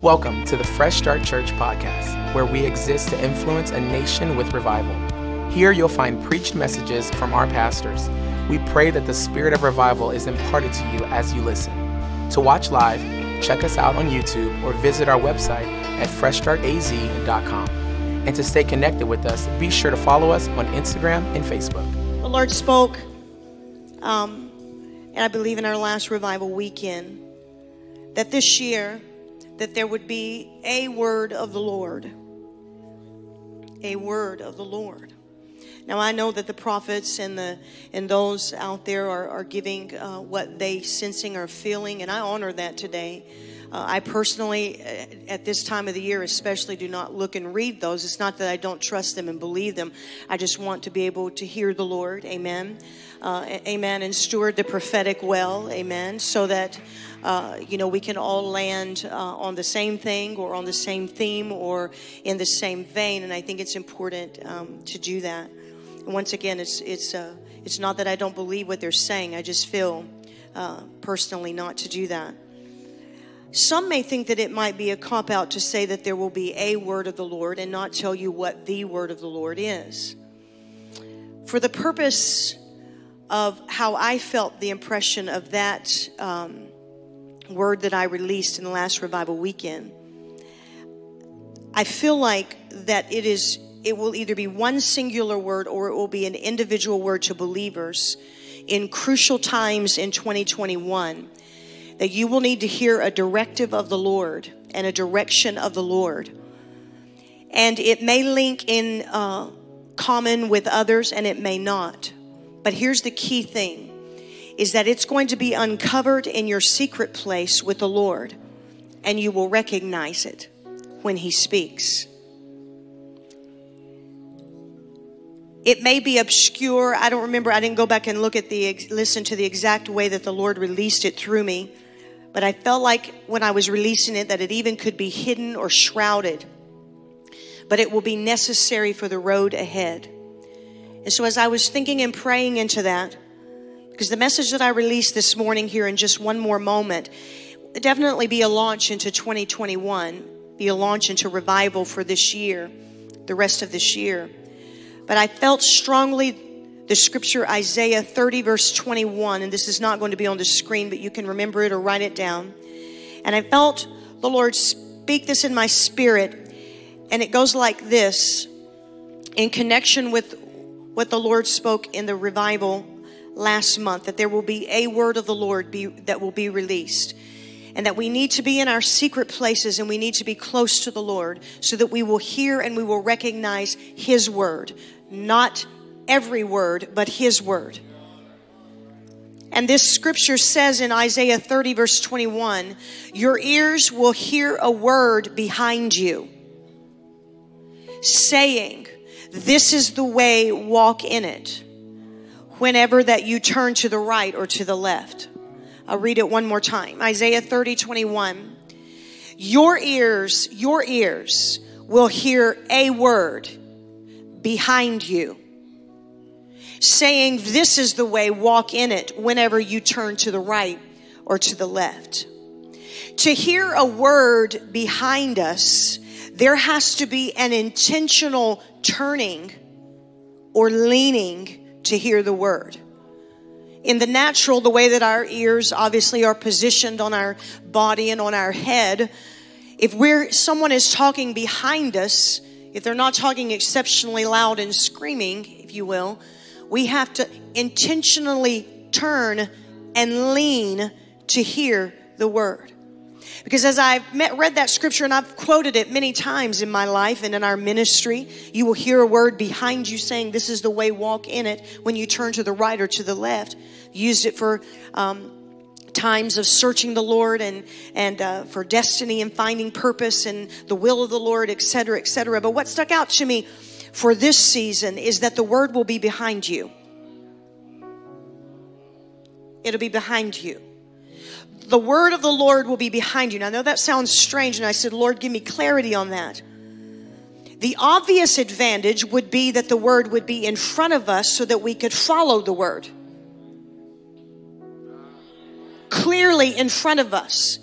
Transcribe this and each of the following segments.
Welcome to the Fresh Start Church podcast, where we exist to influence a nation with revival. Here you'll find preached messages from our pastors. We pray that the spirit of revival is imparted to you as you listen. To watch live, check us out on YouTube or visit our website at freshstartaz.com. And to stay connected with us, be sure to follow us on Instagram and Facebook. The Lord spoke, um, and I believe in our last revival weekend, that this year, that there would be a word of the Lord. A word of the Lord. Now I know that the prophets and the and those out there are, are giving uh, what they sensing or feeling, and I honor that today. Uh, I personally, uh, at this time of the year, especially, do not look and read those. It's not that I don't trust them and believe them. I just want to be able to hear the Lord. Amen. Uh, amen. And steward the prophetic well. Amen. So that uh, you know, we can all land uh, on the same thing or on the same theme or in the same vein. And I think it's important um, to do that. And once again, it's it's uh, it's not that I don't believe what they're saying. I just feel uh, personally not to do that. Some may think that it might be a cop out to say that there will be a word of the Lord and not tell you what the word of the Lord is. For the purpose of how I felt the impression of that um, word that I released in the last revival weekend, I feel like that it is it will either be one singular word or it will be an individual word to believers in crucial times in 2021 that you will need to hear a directive of the Lord and a direction of the Lord. And it may link in uh, common with others and it may not. But here's the key thing is that it's going to be uncovered in your secret place with the Lord, and you will recognize it when He speaks. It may be obscure. I don't remember. I didn't go back and look at the listen to the exact way that the Lord released it through me, but I felt like when I was releasing it that it even could be hidden or shrouded. But it will be necessary for the road ahead. And so as I was thinking and praying into that, because the message that I released this morning here in just one more moment, definitely be a launch into 2021, be a launch into revival for this year, the rest of this year. But I felt strongly the scripture Isaiah 30, verse 21, and this is not going to be on the screen, but you can remember it or write it down. And I felt the Lord speak this in my spirit, and it goes like this in connection with what the Lord spoke in the revival last month that there will be a word of the Lord be, that will be released. And that we need to be in our secret places and we need to be close to the Lord so that we will hear and we will recognize His word. Not every word, but His word. And this scripture says in Isaiah 30, verse 21 Your ears will hear a word behind you saying, This is the way, walk in it whenever that you turn to the right or to the left. I'll read it one more time. Isaiah 30, 21. Your ears, your ears will hear a word behind you saying, This is the way, walk in it whenever you turn to the right or to the left. To hear a word behind us, there has to be an intentional turning or leaning to hear the word. In the natural, the way that our ears obviously are positioned on our body and on our head, if we're someone is talking behind us, if they're not talking exceptionally loud and screaming, if you will, we have to intentionally turn and lean to hear the word. Because as I've met, read that scripture and I've quoted it many times in my life and in our ministry, you will hear a word behind you saying, This is the way, walk in it when you turn to the right or to the left. Used it for um, times of searching the Lord and, and uh, for destiny and finding purpose and the will of the Lord, etc., etc. But what stuck out to me for this season is that the word will be behind you. It'll be behind you the word of the Lord will be behind you. Now, I know that sounds strange, and I said, Lord, give me clarity on that. The obvious advantage would be that the word would be in front of us so that we could follow the word. Clearly in front of us.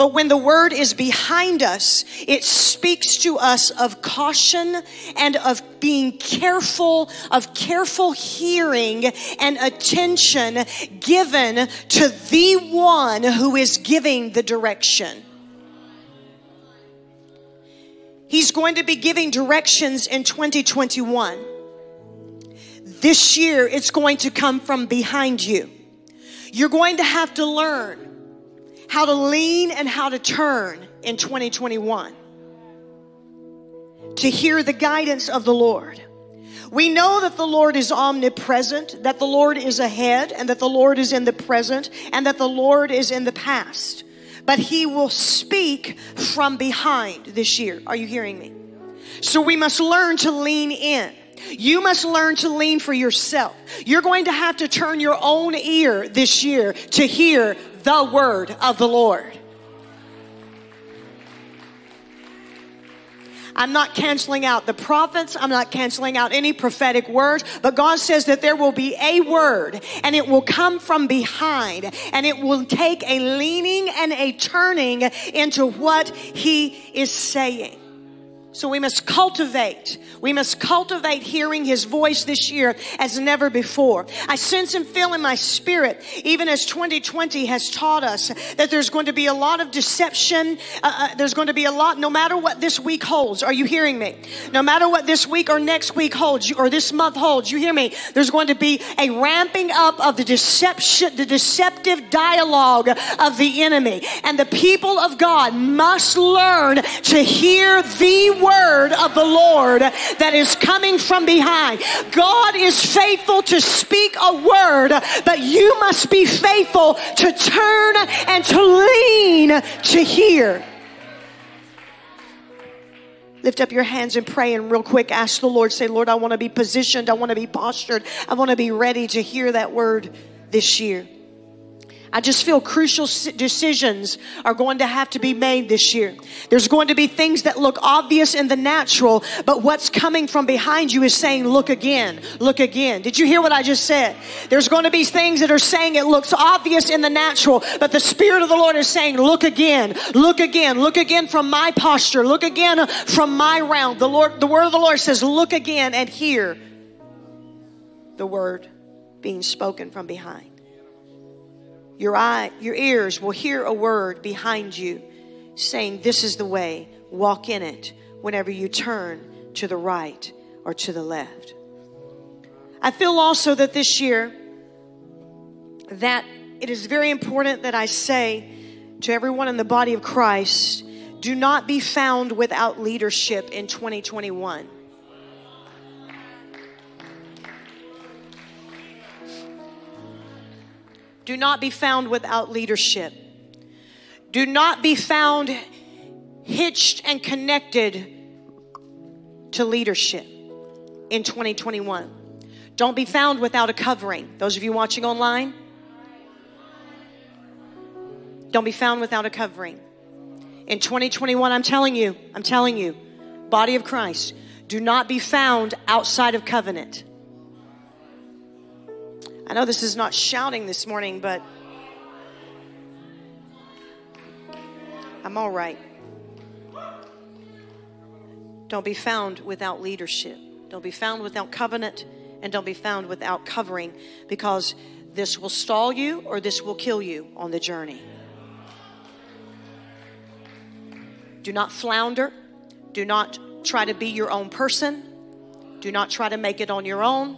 But when the word is behind us, it speaks to us of caution and of being careful, of careful hearing and attention given to the one who is giving the direction. He's going to be giving directions in 2021. This year, it's going to come from behind you. You're going to have to learn how to lean and how to turn in 2021 to hear the guidance of the Lord. We know that the Lord is omnipresent, that the Lord is ahead, and that the Lord is in the present, and that the Lord is in the past but he will speak from behind this year. Are you hearing me? So we must learn to lean in. You must learn to lean for yourself. You're going to have to turn your own ear this year to hear the word of the Lord. I'm not canceling out the prophets. I'm not canceling out any prophetic words, but God says that there will be a word and it will come from behind and it will take a leaning and a turning into what he is saying. So we must cultivate. We must cultivate hearing his voice this year as never before. I sense and feel in my spirit, even as 2020 has taught us that there's going to be a lot of deception. Uh, uh, there's going to be a lot, no matter what this week holds. Are you hearing me? No matter what this week or next week holds, or this month holds, you hear me? There's going to be a ramping up of the deception, the deceptive dialogue of the enemy. And the people of God must learn to hear the word of the Lord that is coming from behind. God is faithful to speak a word, but you must be faithful to turn and to lean to hear. Lift up your hands and pray and real quick ask the Lord, say, Lord, I want to be positioned. I want to be postured. I want to be ready to hear that word this year. I just feel crucial decisions are going to have to be made this year. There's going to be things that look obvious in the natural, but what's coming from behind you is saying, look again, look again. Did you hear what I just said? There's going to be things that are saying it looks obvious in the natural, but the Spirit of the Lord is saying, look again, look again, look again from my posture, look again from my round. The Lord, the word of the Lord says, look again and hear the word being spoken from behind. Your eye, your ears will hear a word behind you saying, This is the way, walk in it whenever you turn to the right or to the left. I feel also that this year that it is very important that I say to everyone in the body of Christ, do not be found without leadership in 2021. Do not be found without leadership. Do not be found hitched and connected to leadership in 2021. Don't be found without a covering. Those of you watching online, don't be found without a covering. In 2021, I'm telling you, I'm telling you, body of Christ, do not be found outside of covenant. I know this is not shouting this morning, but I'm all right. Don't be found without leadership. Don't be found without covenant, and don't be found without covering because this will stall you or this will kill you on the journey. Do not flounder. Do not try to be your own person. Do not try to make it on your own.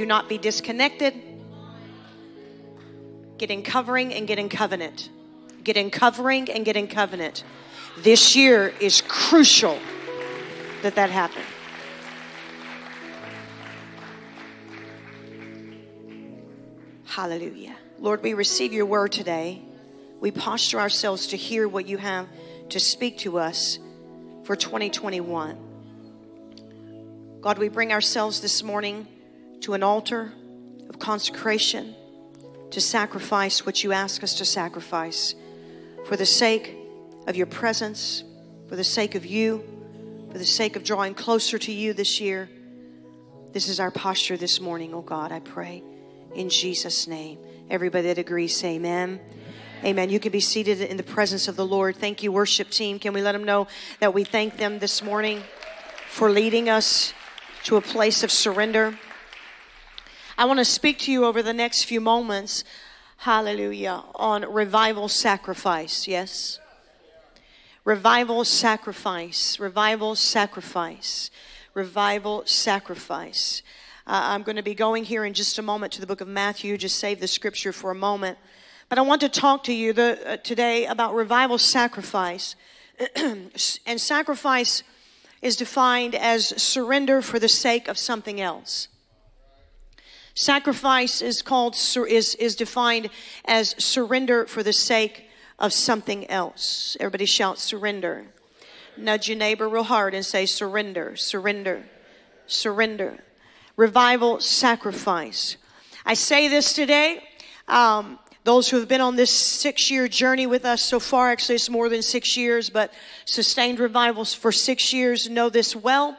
Do not be disconnected. Get in covering and get in covenant. Get in covering and get in covenant. This year is crucial that that happen. Hallelujah. Lord, we receive your word today. We posture ourselves to hear what you have to speak to us for 2021. God, we bring ourselves this morning to an altar of consecration to sacrifice what you ask us to sacrifice for the sake of your presence, for the sake of you, for the sake of drawing closer to you this year. This is our posture this morning, oh God, I pray. In Jesus' name. Everybody that agrees, say amen. Amen. You can be seated in the presence of the Lord. Thank you, worship team. Can we let them know that we thank them this morning for leading us to a place of surrender? I want to speak to you over the next few moments, hallelujah, on revival sacrifice. Yes? Revival sacrifice. Revival sacrifice. Revival sacrifice. Uh, I'm going to be going here in just a moment to the book of Matthew. Just save the scripture for a moment. But I want to talk to you the, uh, today about revival sacrifice. and sacrifice is defined as surrender for the sake of something else. Sacrifice is called is is defined as surrender for the sake of something else. Everybody shout surrender. Nudge your neighbor real hard and say surrender, surrender, surrender. Revival sacrifice. I say this today um, those who have been on this six year journey with us so far, actually it's more than six years, but sustained revivals for six years know this well.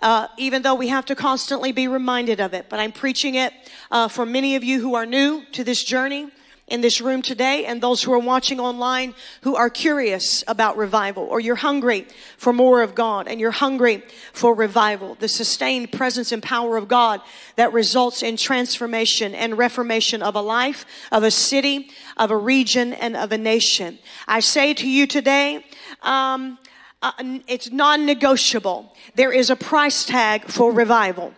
Uh, even though we have to constantly be reminded of it. But I'm preaching it uh, for many of you who are new to this journey in this room today and those who are watching online who are curious about revival or you're hungry for more of God and you're hungry for revival, the sustained presence and power of God that results in transformation and reformation of a life, of a city, of a region, and of a nation. I say to you today, um, uh, it's non-negotiable. There is a price tag for revival.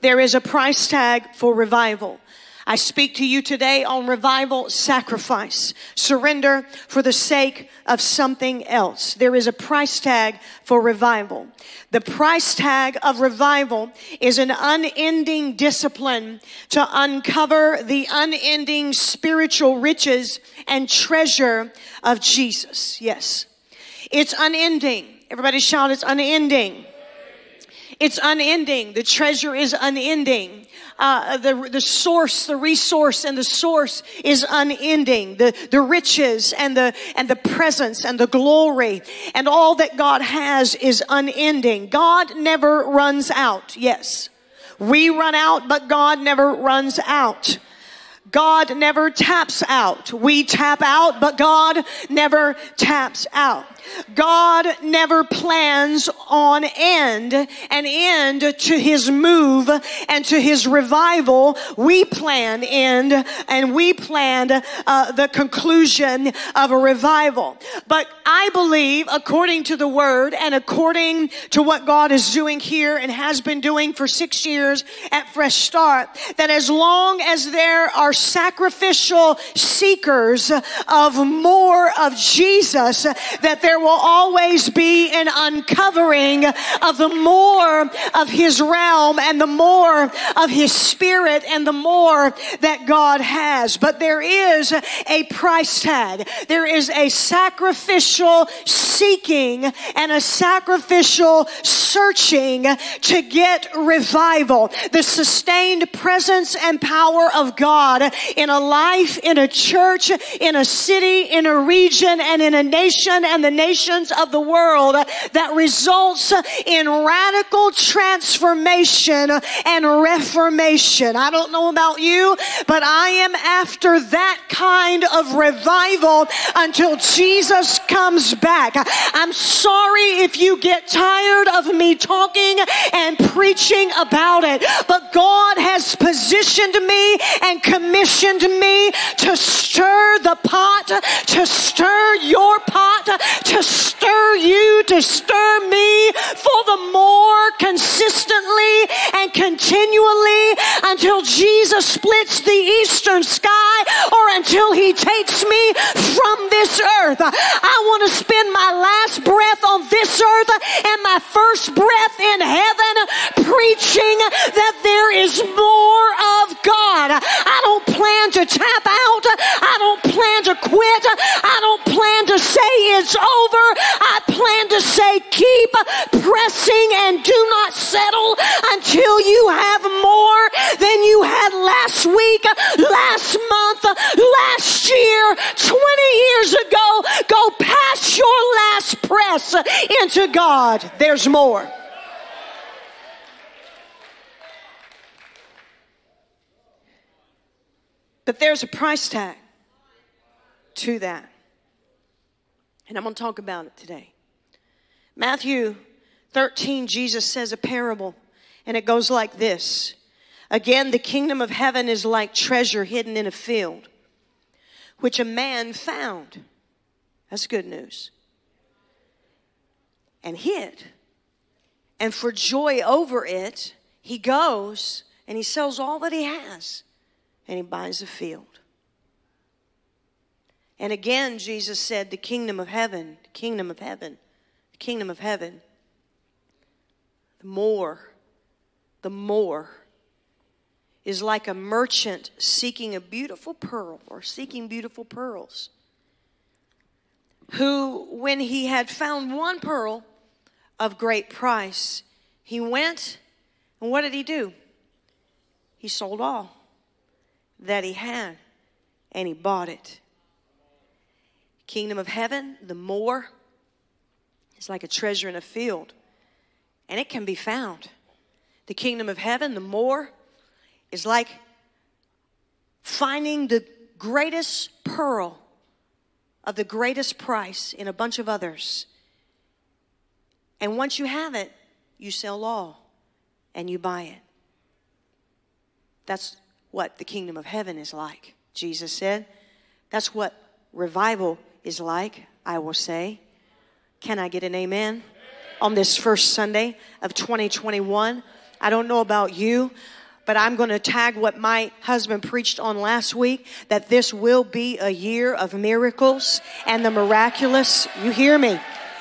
There is a price tag for revival. I speak to you today on revival sacrifice, surrender for the sake of something else. There is a price tag for revival. The price tag of revival is an unending discipline to uncover the unending spiritual riches and treasure of Jesus. Yes. It's unending. Everybody shout, it's unending. It's unending. The treasure is unending uh, the, the source, the resource and the source is unending. The, the riches and the, and the presence and the glory and all that God has is unending. God never runs out. Yes. We run out, but God never runs out. God never taps out. We tap out, but God never taps out. God never plans on end, an end to his move and to his revival. We plan end and we planned uh, the conclusion of a revival. But I believe, according to the word and according to what God is doing here and has been doing for six years at Fresh Start, that as long as there are sacrificial seekers of more of Jesus, that there will always be an uncovering of the more of his realm and the more of his spirit and the more that God has. But there is a price tag. There is a sacrificial seeking and a sacrificial searching to get revival. The sustained presence and power of God in a life, in a church, in a city, in a region, and in a nation and the nations of the world that results in radical transformation and reformation. I don't know about you, but I am after that kind of revival until Jesus comes back. I'm sorry if you get tired of me talking and preaching about it, but God has positioned me and commissioned me to stir the pot, to stir your pot, to stir you, to stir me for the more consistently and continually until Jesus splits the eastern sky or until he takes me from this earth. I want to spend my last breath on this earth and my first breath in heaven preaching that there is more of God. I don't plan to tap out. I don't plan to quit. I don't plan to say it's over. I plan to say keep pressing and do not settle until you have more than you had last week, last month, last year, 20 years ago. Go past your last press into God. There's more. But there's a price tag. to that. And I'm going to talk about it today. Matthew 13, Jesus says a parable, and it goes like this Again, the kingdom of heaven is like treasure hidden in a field, which a man found. That's good news. And hid. And for joy over it, he goes and he sells all that he has and he buys a field. And again, Jesus said, The kingdom of heaven, the kingdom of heaven, the kingdom of heaven, the more, the more is like a merchant seeking a beautiful pearl or seeking beautiful pearls. Who, when he had found one pearl of great price, he went and what did he do? He sold all that he had and he bought it kingdom of heaven, the more is like a treasure in a field, and it can be found. The kingdom of heaven, the more is like finding the greatest pearl of the greatest price in a bunch of others. And once you have it, you sell all and you buy it. That's what the kingdom of heaven is like, Jesus said. That's what revival is like, I will say. Can I get an amen? On this first Sunday of 2021. I don't know about you, but I'm going to tag what my husband preached on last week that this will be a year of miracles and the miraculous. You hear me?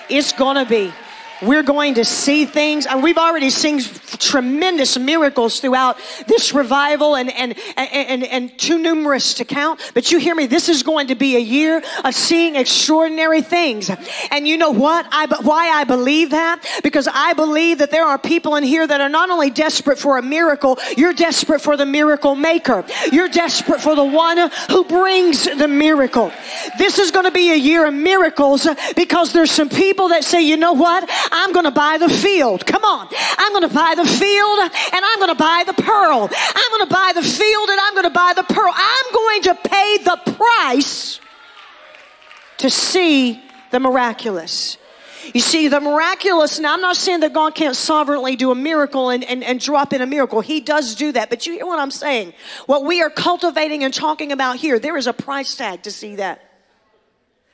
It's going to be. We're going to see things, and we've already seen tremendous miracles throughout this revival and, and, and, and, too numerous to count. But you hear me, this is going to be a year of seeing extraordinary things. And you know what? I, why I believe that? Because I believe that there are people in here that are not only desperate for a miracle, you're desperate for the miracle maker. You're desperate for the one who brings the miracle. This is going to be a year of miracles because there's some people that say, you know what? I'm going to buy the field. Come on. I'm going to buy the field and I'm going to buy the pearl. I'm going to buy the field and I'm going to buy the pearl. I'm going to pay the price to see the miraculous. You see, the miraculous, now I'm not saying that God can't sovereignly do a miracle and, and, and drop in a miracle. He does do that. But you hear what I'm saying? What we are cultivating and talking about here, there is a price tag to see that.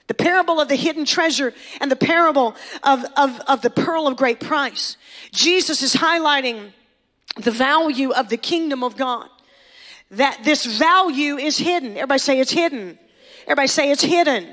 The parable of the hidden treasure and the parable of, of, of the pearl of great price. Jesus is highlighting the value of the kingdom of God. That this value is hidden. Everybody say it's hidden. Everybody say it's hidden.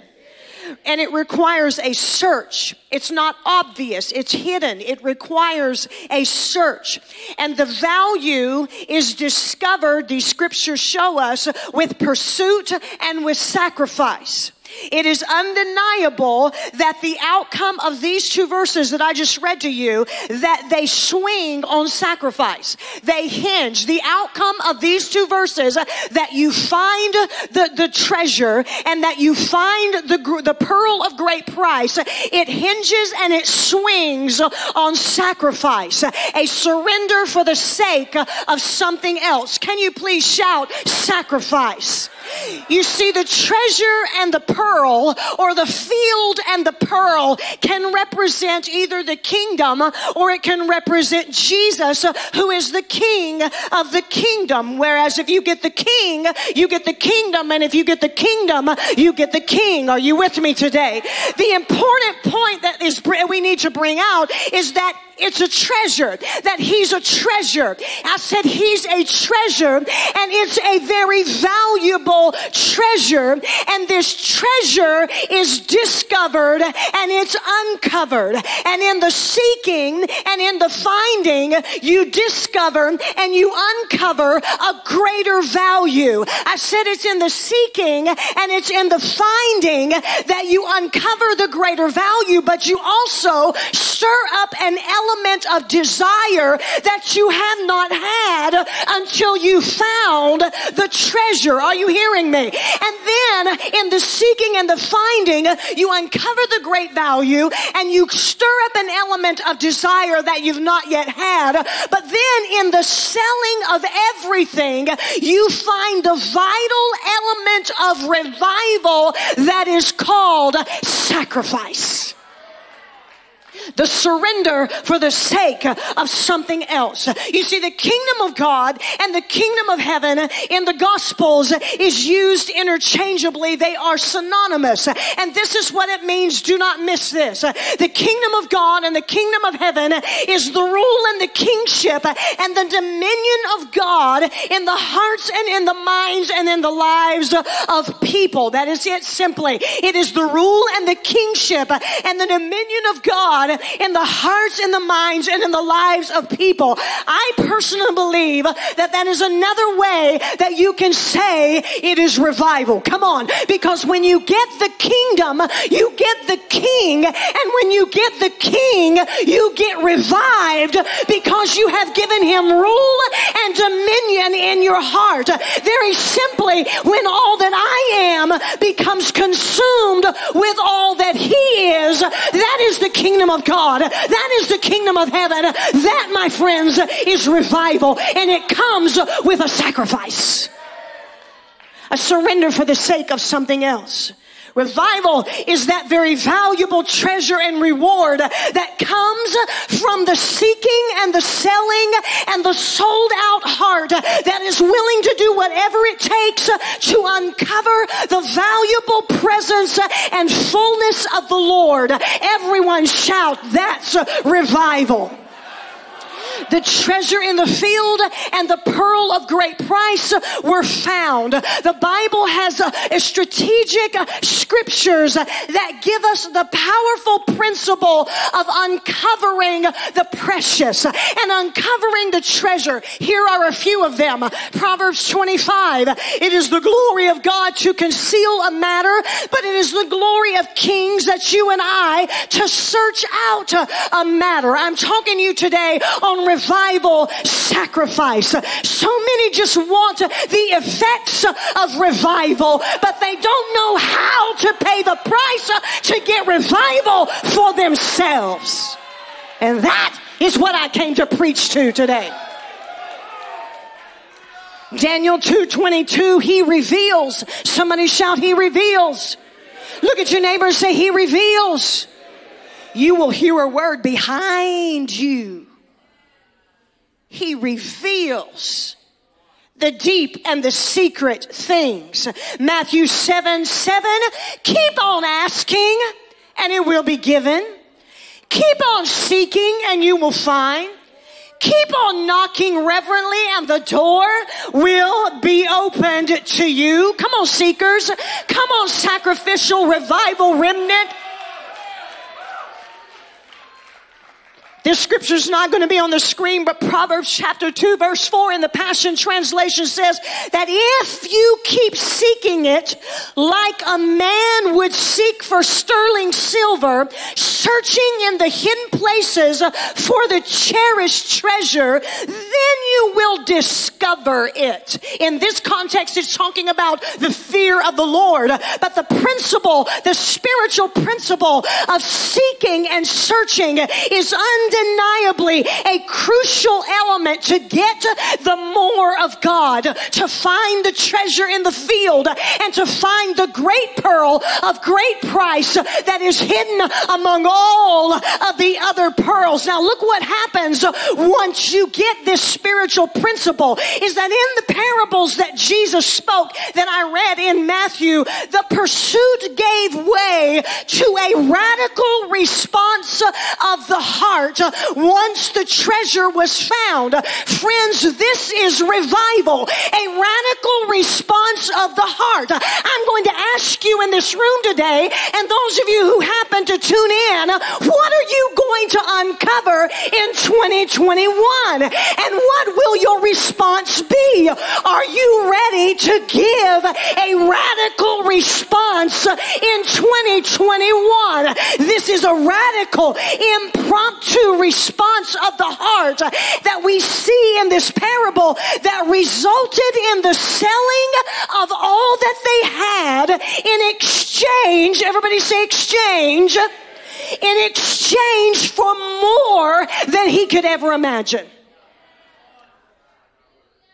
And it requires a search. It's not obvious. It's hidden. It requires a search. And the value is discovered, these scriptures show us, with pursuit and with sacrifice. It is undeniable that the outcome of these two verses that I just read to you, that they swing on sacrifice. They hinge. The outcome of these two verses, that you find the, the treasure and that you find the, the pearl of great price, it hinges and it swings on sacrifice. A surrender for the sake of something else. Can you please shout sacrifice? You see, the treasure and the pearl, or the field and the pearl, can represent either the kingdom or it can represent Jesus, who is the king of the kingdom. Whereas if you get the king, you get the kingdom, and if you get the kingdom, you get the king. Are you with me today? The important point that is we need to bring out is that it's a treasure, that he's a treasure. I said he's a treasure and it's a very valuable treasure. And this treasure is discovered and it's uncovered. And in the seeking and in the finding, you discover and you uncover a greater value. I said it's in the seeking and it's in the finding that you uncover the greater value, but you also stir up an element of desire that you have not had until you found the treasure. Are you hearing me? And then in the seeking and the finding, you uncover the great value and you stir up an element of desire that you've not yet had. But then in the selling of everything, you find the vital element of revival that is called sacrifice the surrender for the sake of something else. You see, the kingdom of God and the kingdom of heaven in the gospels is used interchangeably. They are synonymous. And this is what it means. Do not miss this. The kingdom of God and the kingdom of heaven is the rule and the kingship and the dominion of God in the hearts and in the minds and in the lives of people. That is it simply. It is the rule and the kingship and the dominion of God in the hearts, in the minds, and in the lives of people. I personally believe that that is another way that you can say it is revival. Come on. Because when you get the kingdom, you get the king. And when you get the king, you get revived because you have given him rule and dominion in your heart. Very simply, when all am becomes consumed with all that he is, that is the kingdom of God. That is the kingdom of heaven. That, my friends, is revival. And it comes with a sacrifice. A surrender for the sake of something else. Revival is that very valuable treasure and reward that comes from the seeking and the selling and the sold out heart that is willing to do whatever it takes to uncover the valuable presence and fullness of the Lord. Everyone shout, that's revival the treasure in the field and the pearl of great price were found. The Bible has a, a strategic uh, scriptures that give us the powerful principle of uncovering the precious and uncovering the treasure. Here are a few of them. Proverbs 25. It is the glory of God to conceal a matter, but it is the glory of kings that you and I to search out uh, a matter. I'm talking to you today on revival sacrifice. So many just want the effects of revival, but they don't know how to pay the price to get revival for themselves. And that is what I came to preach to today. Daniel 2:22 he reveals. Somebody shout he reveals. Look at your neighbor and say he reveals. You will hear a word behind you he reveals the deep and the secret things. Matthew 7 7. Keep on asking and it will be given. Keep on seeking and you will find. Keep on knocking reverently and the door will be opened to you. Come on, seekers. Come on, sacrificial revival remnant. This scripture is not going to be on the screen, but Proverbs chapter 2 verse 4 in the Passion Translation says that if you keep seeking it like a man would seek for sterling silver, searching in the hidden places for the cherished treasure, then you will discover it. In this context, it's talking about the fear of the Lord, but the principle, the spiritual principle of seeking and searching is undeniable undeniably a crucial element to get the more of God, to find the treasure in the field and to find the great pearl of great price that is hidden among all of the other pearls. Now look what happens once you get this spiritual principle is that in the parables that Jesus spoke that I read in Matthew, the pursuit gave way to a radical response of the heart once the treasure was found. Friends, this is revival, a radical response of the heart. I'm going to ask you in this room today, and those of you who happen to tune in, what are you going to uncover in 2021. And what will your response be? Are you ready to give a radical response in 2021? This is a radical, impromptu response of the heart that we see in this parable that resulted in the selling of all that they had in exchange. Everybody say exchange. In exchange for more than he could ever imagine.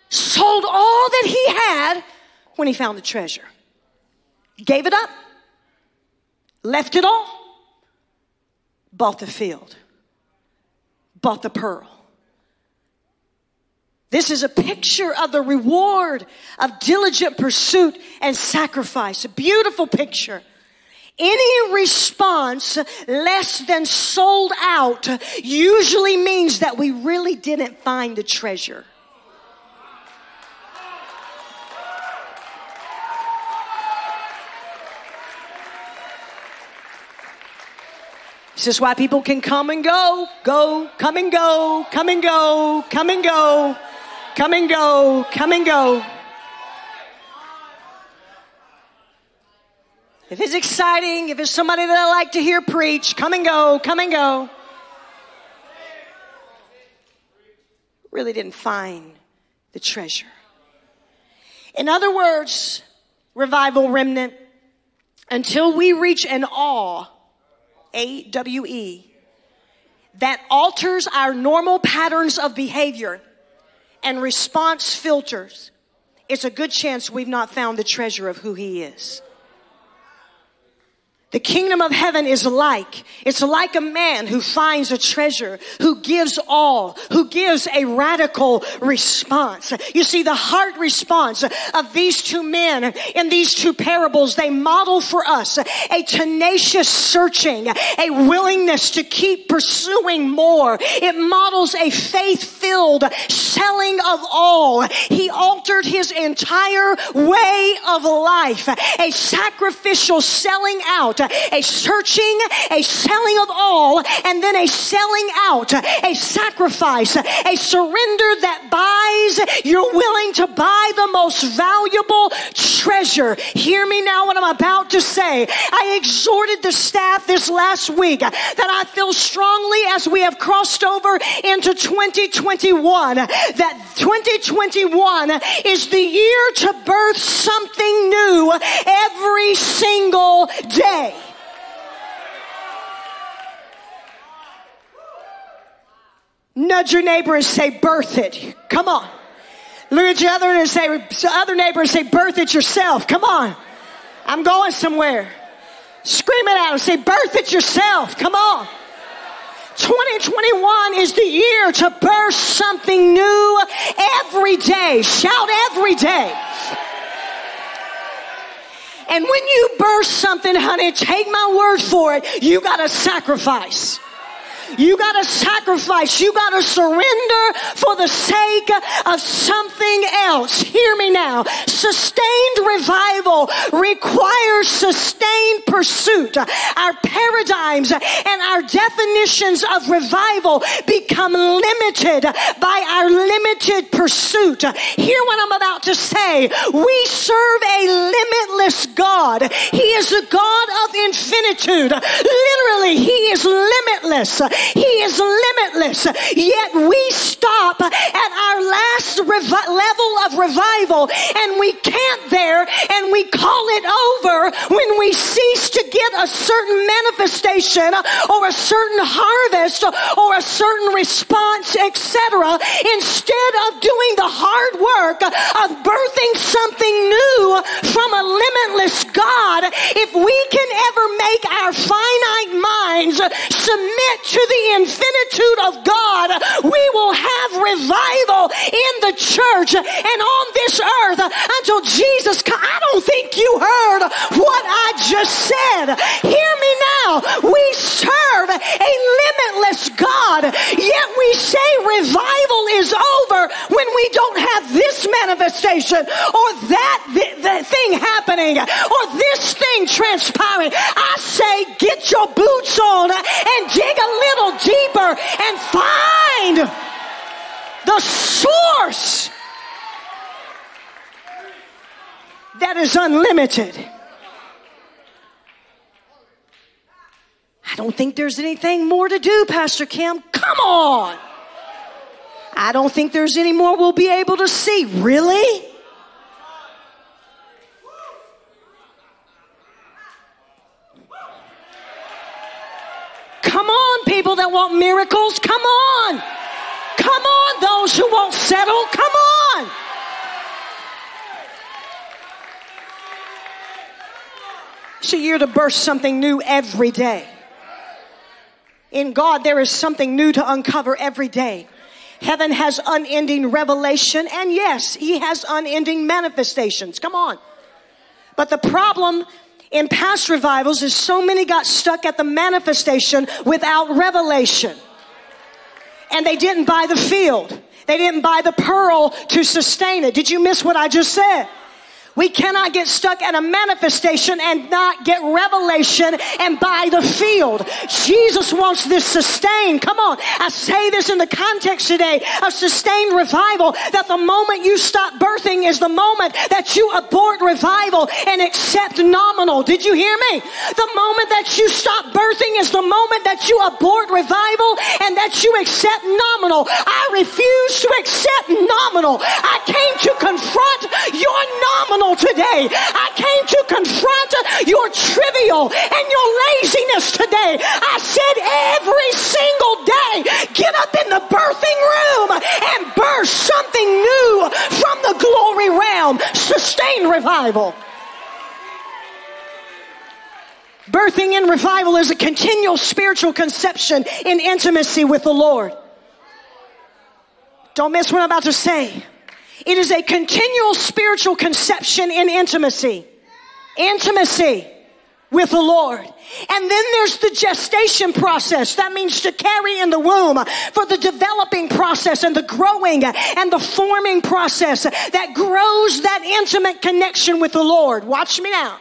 Sold all that he had when he found the treasure. Gave it up. Left it all. Bought the field. Bought the pearl. This is a picture of the reward of diligent pursuit and sacrifice. A beautiful picture. Any response less than sold out usually means that we really didn't find the treasure. This is why people can come and go, go, come and go, come and go, come and go. Come and go, come and go. If it's exciting, if it's somebody that I like to hear preach, come and go, come and go. Really didn't find the treasure. In other words, revival remnant, until we reach an awe, A W E, that alters our normal patterns of behavior and response filters, it's a good chance we've not found the treasure of who He is. The kingdom of heaven is like, it's like a man who finds a treasure, who gives all, who gives a radical response. You see, the heart response of these two men in these two parables, they model for us a tenacious searching, a willingness to keep pursuing more. It models a faith filled selling of all. He altered his entire way of life, a sacrificial selling out a searching, a selling of all, and then a selling out, a sacrifice, a surrender that buys. You're willing to buy the most valuable treasure. Hear me now what I'm about to say. I exhorted the staff this last week that I feel strongly as we have crossed over into 2021 that 2021 is the year to birth something new every single day. Nudge your neighbor and say, birth it. Come on. Look at your other and say, other neighbor and say, birth it yourself. Come on. I'm going somewhere. Scream it out and say, birth it yourself. Come on. 2021 is the year to birth something new every day. Shout every day. And when you burst something, honey, take my word for it, you got to sacrifice. You got to sacrifice. You got to surrender for the sake of something else. Hear me now. Sustained revival requires sustained pursuit. Our paradigms and our definitions of revival become limited by our limited pursuit. Hear what I'm about to say. We serve a limitless God. He is a God of infinitude. Literally, He is limitless. He is limitless. Yet we stop at our last level of revival and we camp there and we call it over when we cease to get a certain manifestation or a certain harvest or a certain response, etc. Instead of doing the hard work of birthing something new from a limitless God, if we can ever make our finite minds submit to the infinitude of God, we will have revival in the church and on this earth until Jesus comes. I don't think you heard what I just said. Hear me now. We serve a limitless God, yet we say revival is over when we don't have this manifestation or that th- that thing happening or this thing transpiring. I say get your boots on and dig a little deeper and find the source that is unlimited. I don't think there's anything more to do, Pastor Kim. Come on. I don't think there's any more we'll be able to see. Really? Come on, people that want miracles. Come on. Come on, those who won't settle. Come on. It's a year to burst something new every day. In God, there is something new to uncover every day. Heaven has unending revelation, and yes, He has unending manifestations. Come on. But the problem in past revivals is so many got stuck at the manifestation without revelation. And they didn't buy the field. They didn't buy the pearl to sustain it. Did you miss what I just said? We cannot get stuck at a manifestation and not get revelation and buy the field. Jesus wants this sustained. Come on. I say this in the context today of sustained revival that the moment you stop birthing is the moment that you abort revival and accept nominal. Did you hear me? The moment that you stop birthing is the moment that you abort revival and that you accept nominal. I refuse to accept nominal. I came to confront your nominal today. I came to confront your trivial and your laziness today. I said every single day, get up in the birthing room and burst something new from the glory realm. Sustain revival. Birthing in revival is a continual spiritual conception in intimacy with the Lord. Don't miss what I'm about to say. It is a continual spiritual conception in intimacy. Intimacy with the Lord. And then there's the gestation process. That means to carry in the womb for the developing process and the growing and the forming process that grows that intimate connection with the Lord. Watch me now.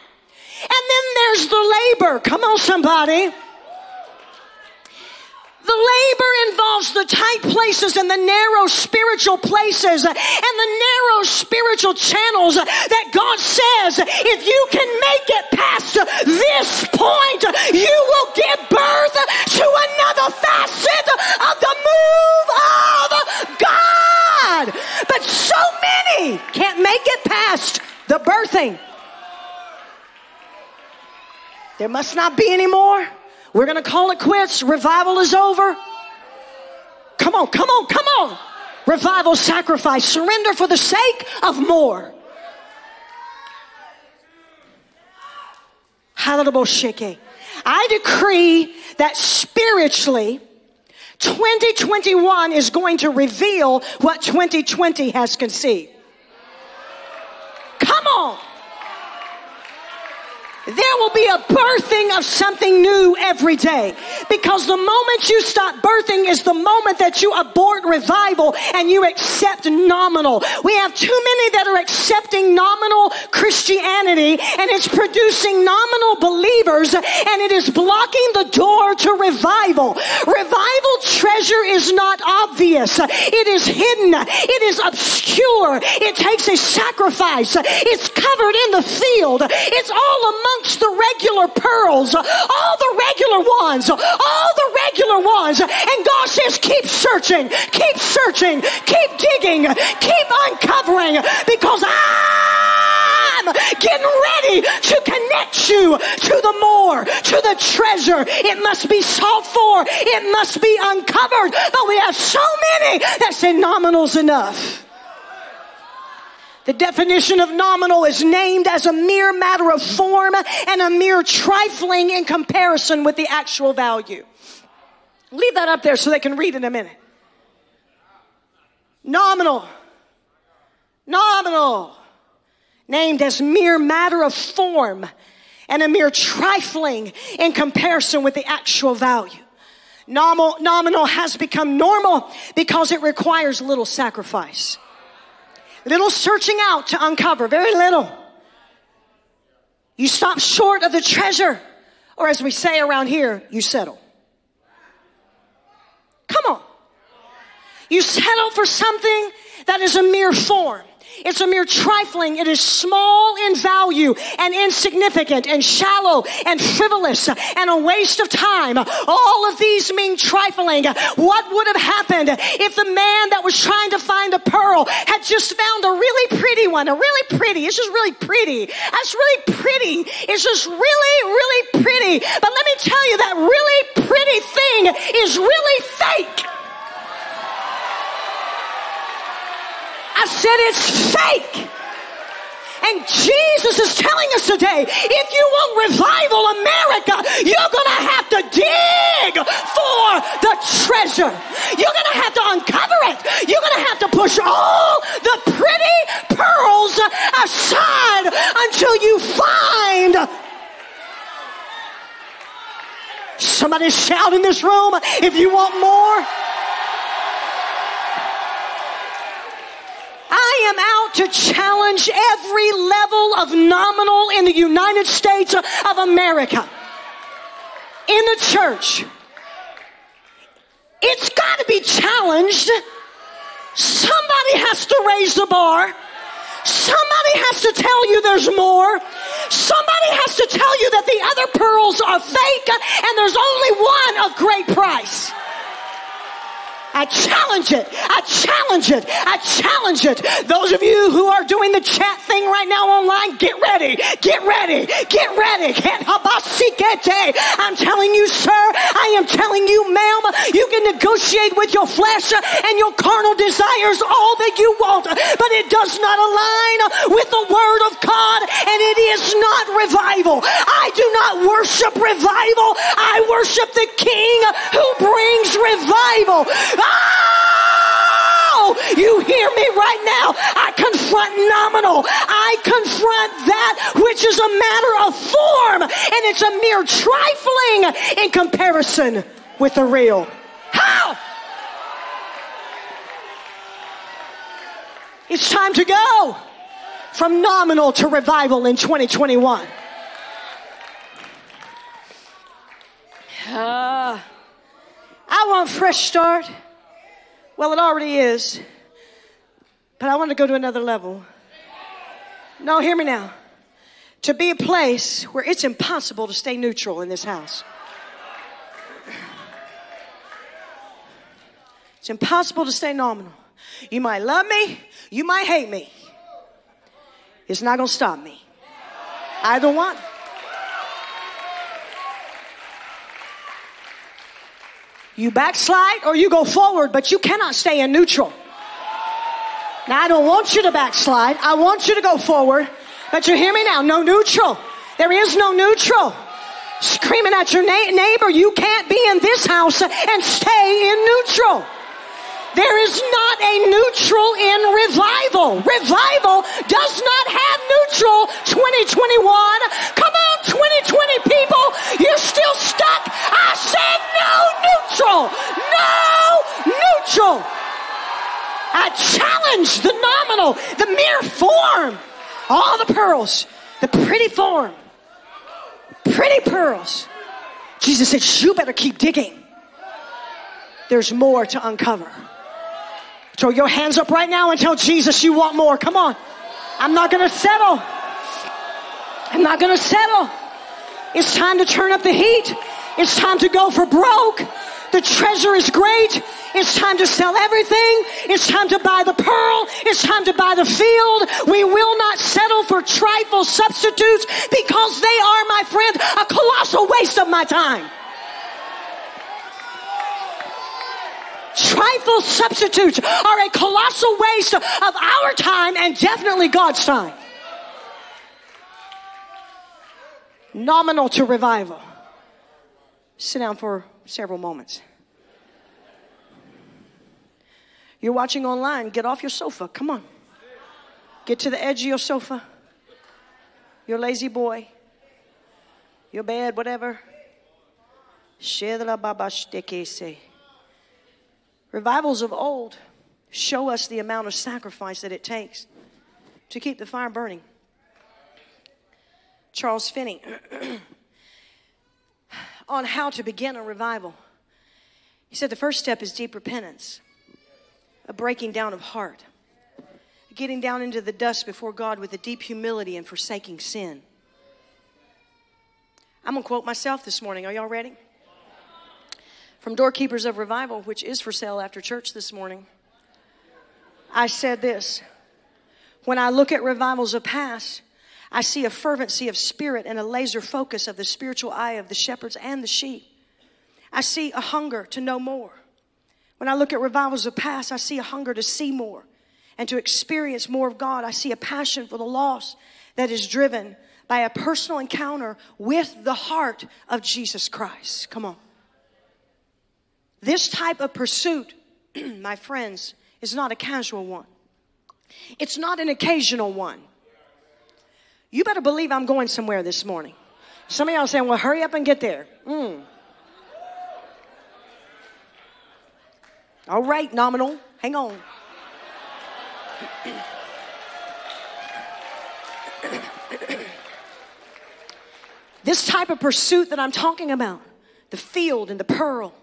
And then there's the labor. Come on, somebody. The labor involves the tight places and the narrow spiritual places and the narrow spiritual channels that God says if you can make it past this point, you will give birth to another facet of the move of God. But so many can't make it past the birthing. There must not be any more. We're going to call it quits. Revival is over. Come on, come on, come on. Revival sacrifice. Surrender for the sake of more. I decree that spiritually, 2021 is going to reveal what 2020 has conceived. Come on. There will be a birthing of something new every day. Because the moment you stop birthing is the moment that you abort revival and you accept nominal. We have too many that are accepting nominal Christianity and it's producing nominal believers and it is blocking the door to revival. Revival treasure is not obvious. It is hidden. It is obscure. It takes a sacrifice. It's covered in the field. It's all among the regular pearls, all the regular ones, all the regular ones. And God says, keep searching, keep searching, keep digging, keep uncovering because I'm getting ready to connect you to the more, to the treasure. It must be sought for. It must be uncovered. But we have so many that say nominal's enough. The definition of nominal is named as a mere matter of form and a mere trifling in comparison with the actual value. Leave that up there so they can read in a minute. Nominal. Nominal. Named as mere matter of form and a mere trifling in comparison with the actual value. Nominal, nominal has become normal because it requires little sacrifice. Little searching out to uncover, very little. You stop short of the treasure, or as we say around here, you settle. Come on. You settle for something that is a mere form. It's a mere trifling. It is small in value and insignificant and shallow and frivolous and a waste of time. All of these mean trifling. What would have happened if the man that was trying to find a pearl had just found a really pretty one? A really pretty. It's just really pretty. That's really pretty. It's just really, really pretty. But let me tell you that really pretty thing is really fake. I said it's fake. And Jesus is telling us today, if you want revival America, you're going to have to dig for the treasure. You're going to have to uncover it. You're going to have to push all the pretty pearls aside until you find Somebody shout in this room if you want more. I am out to challenge every level of nominal in the United States of America. In the church. It's got to be challenged. Somebody has to raise the bar. Somebody has to tell you there's more. Somebody has to tell you that the other pearls are fake and there's only one of great price. I challenge it. I challenge it. I challenge it. Those of you who are doing the chat thing right now online, get ready. Get ready. Get ready. I'm telling you, sir. I am telling you, ma'am. You can negotiate with your flesh and your carnal desires all that you want, but it does not align with the word of God and it is not revival. I do not worship revival. I worship the King who brings revival. Oh, you hear me right now? I confront nominal. I confront that which is a matter of form and it's a mere trifling in comparison with the real. How? It's time to go from nominal to revival in 2021. Uh, I want fresh start. Well, it already is. But I want to go to another level. No, hear me now. To be a place where it's impossible to stay neutral in this house. It's impossible to stay nominal. You might love me, you might hate me. It's not going to stop me. Either one. You backslide or you go forward, but you cannot stay in neutral. Now, I don't want you to backslide. I want you to go forward. But you hear me now. No neutral. There is no neutral. Screaming at your na- neighbor, you can't be in this house and stay in neutral. There is not a neutral in revival. Revival does not have neutral 2021. Come on, 2020 people, you're still stuck. I said no neutral. No neutral. I challenge the nominal, the mere form. All the pearls, the pretty form, pretty pearls. Jesus said, You better keep digging. There's more to uncover. Throw your hands up right now and tell Jesus you want more. Come on. I'm not going to settle. I'm not going to settle. It's time to turn up the heat. It's time to go for broke. The treasure is great. It's time to sell everything. It's time to buy the pearl. It's time to buy the field. We will not settle for trifle substitutes because they are, my friend, a colossal waste of my time. Trifle substitutes are a colossal waste of our time and definitely God's time. Nominal to revival. Sit down for several moments. You're watching online, get off your sofa. Come on. Get to the edge of your sofa. Your La-Z-Boy. Your bed, whatever. Revivals of old show us the amount of sacrifice that it takes to keep the fire burning. Charles Finney on how to begin a revival. He said the first step is deep repentance, a breaking down of heart, getting down into the dust before God with a deep humility and forsaking sin. I'm going to quote myself this morning. Are y'all ready? From Doorkeepers of Revival, which is for sale after church this morning. I said this When I look at revivals of past, I see a fervency of spirit and a laser focus of the spiritual eye of the shepherds and the sheep. I see a hunger to know more. When I look at revivals of past, I see a hunger to see more and to experience more of God. I see a passion for the lost that is driven by a personal encounter with the heart of Jesus Christ. Come on. This type of pursuit, my friends, is not a casual one. It's not an occasional one. You better believe I'm going somewhere this morning. Some of y'all saying, well, hurry up and get there. Mm. All right, nominal. Hang on. this type of pursuit that I'm talking about, the field and the pearl,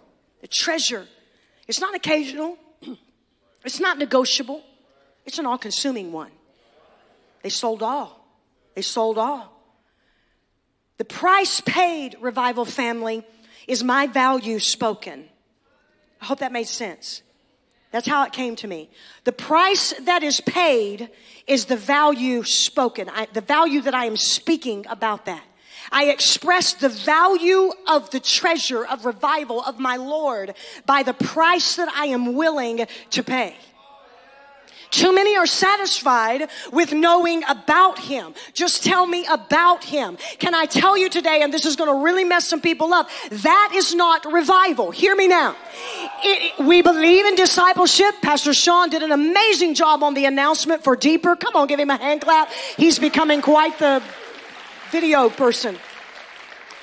the treasure, it's not occasional, it's not negotiable, it's an all consuming one. They sold all. They sold all. The price paid, revival family, is my value spoken. I hope that made sense. That's how it came to me. The price that is paid is the value spoken, I, the value that I am speaking about that. I express the value of the treasure of revival of my Lord by the price that I am willing to pay. Too many are satisfied with knowing about Him. Just tell me about Him. Can I tell you today, and this is going to really mess some people up, that is not revival. Hear me now. It, we believe in discipleship. Pastor Sean did an amazing job on the announcement for Deeper. Come on, give him a hand clap. He's becoming quite the video person.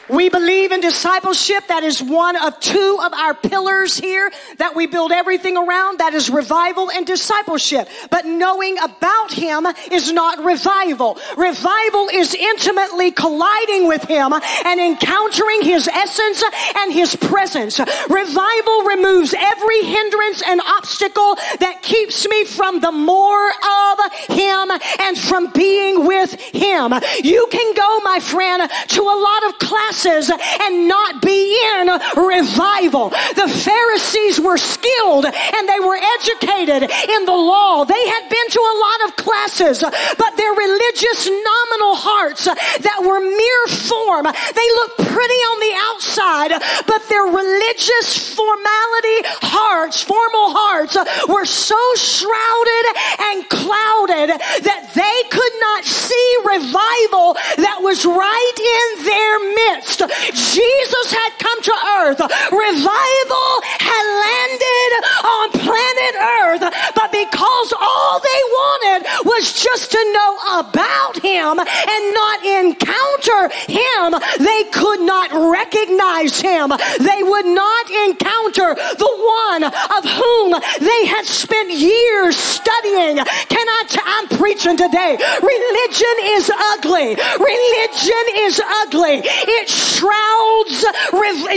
We believe in discipleship. That is one of two of our pillars here that we build everything around. That is revival and discipleship. But knowing about Him is not revival. Revival is intimately colliding with Him and encountering His essence and His presence. Revival removes every hindrance and obstacle that keeps me from the more of Him and from being with Him. You can go, my friend, to a lot of classes classes and not be in revival. The Pharisees were skilled and they were educated in the law. They had been to a lot of classes, but their religious nominal hearts that were mere form, they looked pretty on the outside, but their religious formality hearts, formal hearts, were so shrouded and clouded that they could not see revival that was right in their midst midst. Jesus had come to earth. Revival had landed on planet earth, but because all they wanted was just to know about him and not encounter him, they could not recognize him. They would not encounter the one of whom they had spent years studying. Can I? T- I'm preaching today. Religion is ugly. Religion is ugly. It shrouds,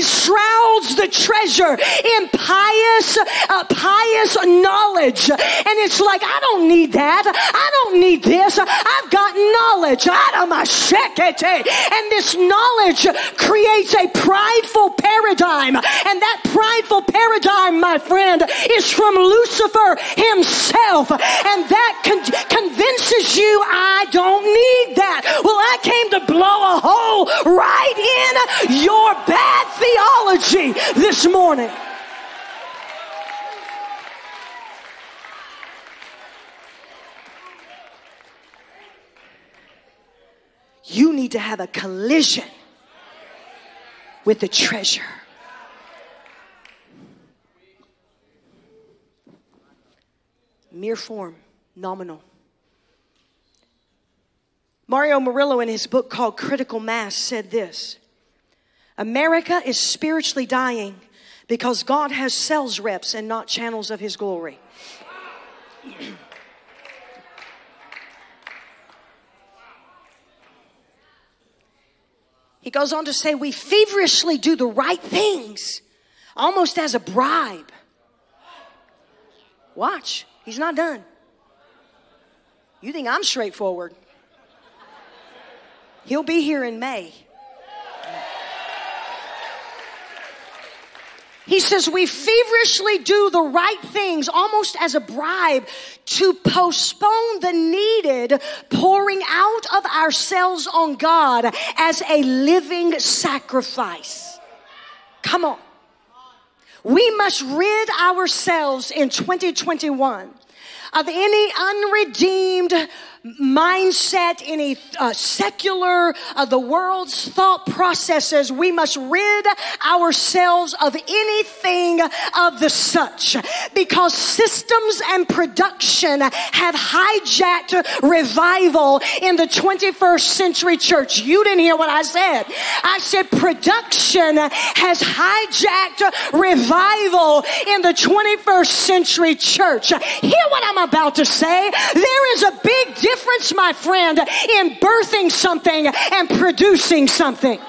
shrouds the treasure in pious, uh, pious knowledge. And it's like, I don't need that. I don't need this. I've got knowledge. Out of my shekete, and this knowledge creates a prideful paradigm. And that prideful paradigm, my friend, is from Lucifer himself. And that con- convinces you I don't need that. Well, I came to blow a hole right in your bad theology this morning. You need to have a collision with the treasure. Mere form, nominal. Mario Murillo, in his book called Critical Mass, said this America is spiritually dying because God has sales reps and not channels of his glory. He goes on to say, We feverishly do the right things, almost as a bribe. Watch, he's not done. You think I'm straightforward? He'll be here in May. He says we feverishly do the right things almost as a bribe to postpone the needed pouring out of ourselves on God as a living sacrifice. Come on. We must rid ourselves in 2021 of any unredeemed mindset, any uh, secular, uh, the world's thought processes. We must rid ourselves of anything of the such because systems and production have hijacked revival in the 21st century church. You didn't hear what I said. I said production has hijacked revival in the 21st century church. Hear what I'm about to say. There is a big difference my friend, in birthing something and producing something.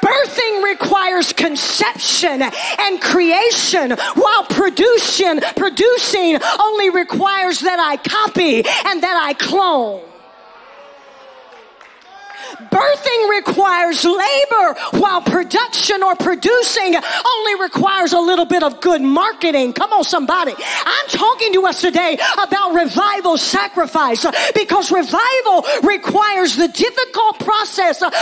Birthing requires conception and creation, while producing, producing only requires that I copy and that I clone. Birthing requires labor, while production or producing only requires a little bit of good marketing. Come on, somebody. I'm talking to us today about revival sacrifice because revival requires the difficult process of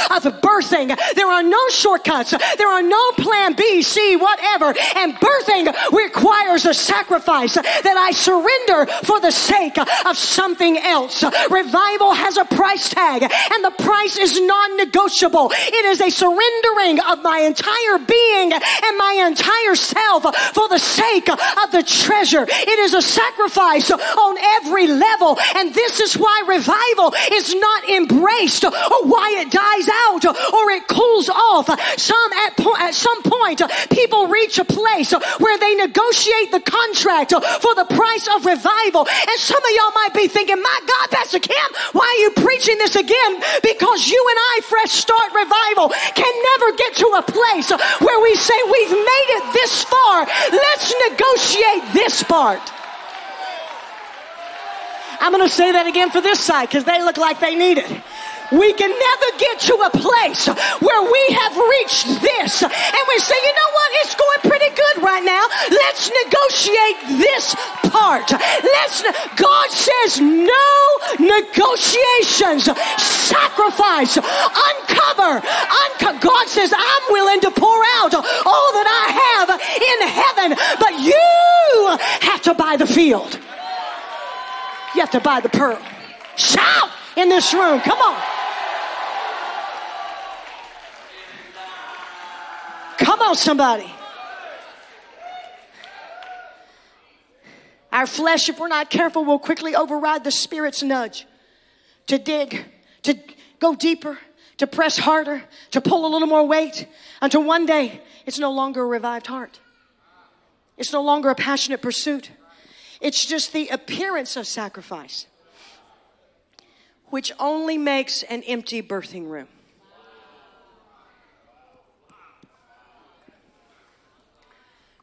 birthing. There are no shortcuts. There are no plan B, C, whatever. And birthing requires a sacrifice that I surrender for the sake of something else. Revival has a price tag and the price is non negotiable. It is a surrendering of my entire being and my entire self for the sake of the treasure. It is a sacrifice on every level. And this is why revival is not embraced or why it dies out or it cools off. Some at, po- at some point, people reach a place where they negotiate the contract for the price of revival. And some of y'all might be thinking, my God, Pastor Kim, why are you preaching this again? Because you and I, Fresh Start Revival, can never get to a place where we say we've made it this far. Let's negotiate this part. I'm going to say that again for this side because they look like they need it we can never get to a place where we have reached this and we say, you know what, it's going pretty good right now. Let's negotiate this part. Let's, God says no negotiations, sacrifice, uncover, uncover. God says, I'm willing to pour out all that I have in heaven, but you have to buy the field. You have to buy the pearl. Shout in this room. Come on. Come on, somebody. Our flesh, if we're not careful, will quickly override the Spirit's nudge to dig, to go deeper, to press harder, to pull a little more weight until one day it's no longer a revived heart. It's no longer a passionate pursuit. It's just the appearance of sacrifice, which only makes an empty birthing room.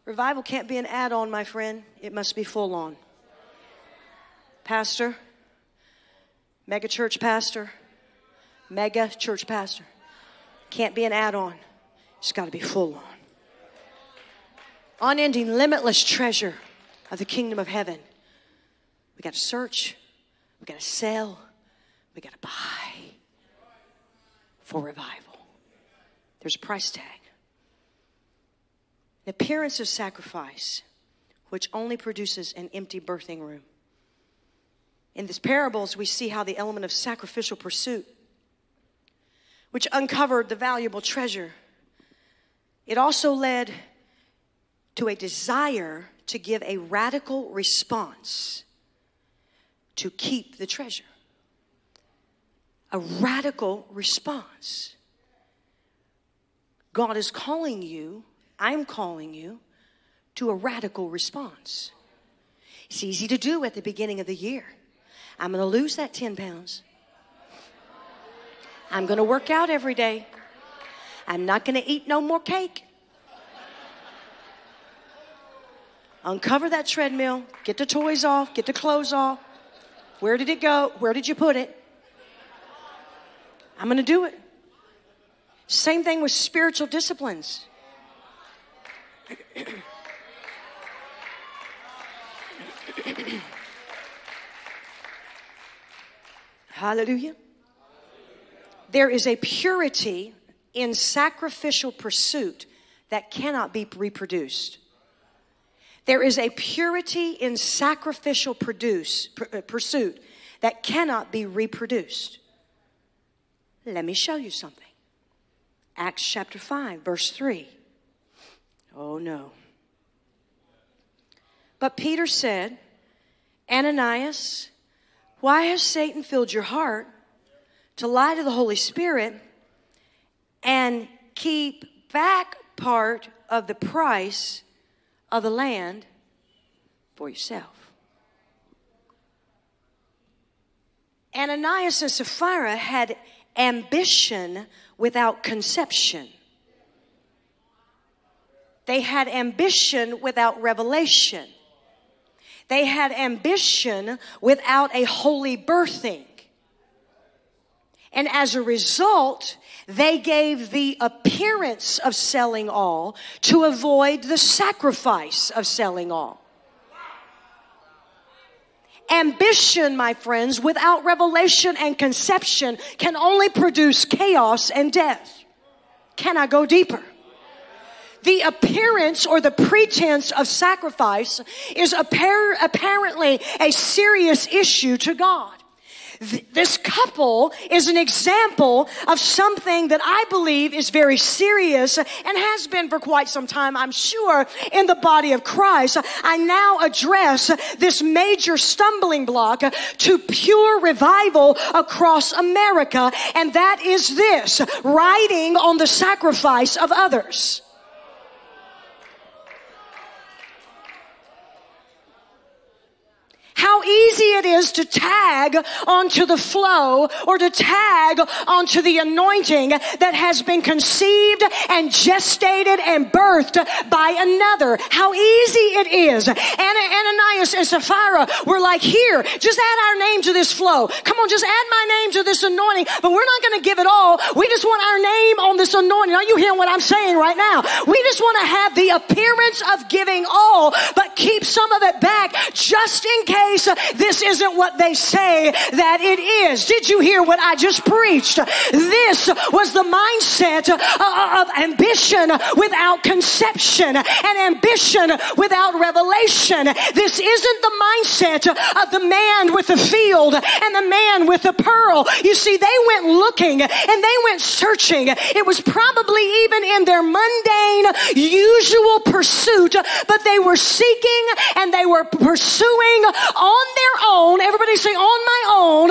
Revival can't be an add on, my friend. It must be full on. Pastor, mega church pastor, mega church pastor. Can't be an add on. It's got to be full on. Unending, limitless treasure of the kingdom of heaven. We got to search, we got to sell, we got to buy for revival. There's a price tag appearance of sacrifice, which only produces an empty birthing room. In these parables, we see how the element of sacrificial pursuit, which uncovered the valuable treasure, it also led to a desire to give a radical response to keep the treasure. A radical response. God is calling you I'm calling you to a radical response. It's easy to do at the beginning of the year. I'm going to lose that 10 pounds. I'm going to work out every day. I'm not going to eat no more cake. Uncover that treadmill, get the toys off, get the clothes off. Where did it go? Where did you put it? I'm going to do it. Same thing with spiritual disciplines. Hallelujah. There is a purity in sacrificial pursuit that cannot be reproduced. There is a purity in sacrificial produce, uh, pursuit that cannot be reproduced. Let me show you something. Acts chapter 5, verse 3. Oh no. But Peter said, Ananias, why has Satan filled your heart to lie to the Holy Spirit and keep back part of the price of the land for yourself? Ananias and Sapphira had ambition without conception. They had ambition without revelation. They had ambition without a holy birthing. And as a result, they gave the appearance of selling all to avoid the sacrifice of selling all. Ambition, my friends, without revelation and conception can only produce chaos and death. Can I go deeper? The appearance or the pretense of sacrifice is appar- apparently a serious issue to God. this couple is an example of something that I believe is very serious and has been for quite some time, I'm sure, in the body of Christ. I now address this major stumbling block to pure revival across America, and that is this riding on the sacrifice of others. How easy it is to tag onto the flow or to tag onto the anointing that has been conceived and gestated and birthed by another. How easy it is. Ananias and Sapphira were like, here, just add our name to this flow. Come on, just add my name to this anointing, but we're not going to give it all. We just want our name on this anointing. Are you hearing what I'm saying right now? We just want to have the appearance of giving all, but keep some of it back just in case this isn't what they say that it is. Did you hear what I just preached? This was the mindset uh, uh, of ambition without conception and ambition without revelation. This isn't the mindset of the man with the field and the man with the pearl. You see, they went looking and they went searching. It was probably even in their mundane, usual pursuit, but they were seeking and they were pursuing on their own, everybody say on my own,